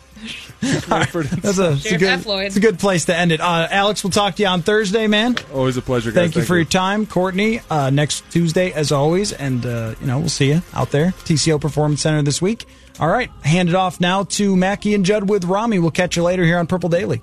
That's a, it's a good. F. Lloyd. It's a good place to end it. Uh, Alex, we'll talk to you on Thursday, man. Always a pleasure. Guys. Thank you for your time, Courtney. Uh, next Tuesday, as always, and uh, you know we'll see you out there, TCO Performance Center this week. All right, hand it off now to Mackey and Judd with Rami. We'll catch you later here on Purple Daily.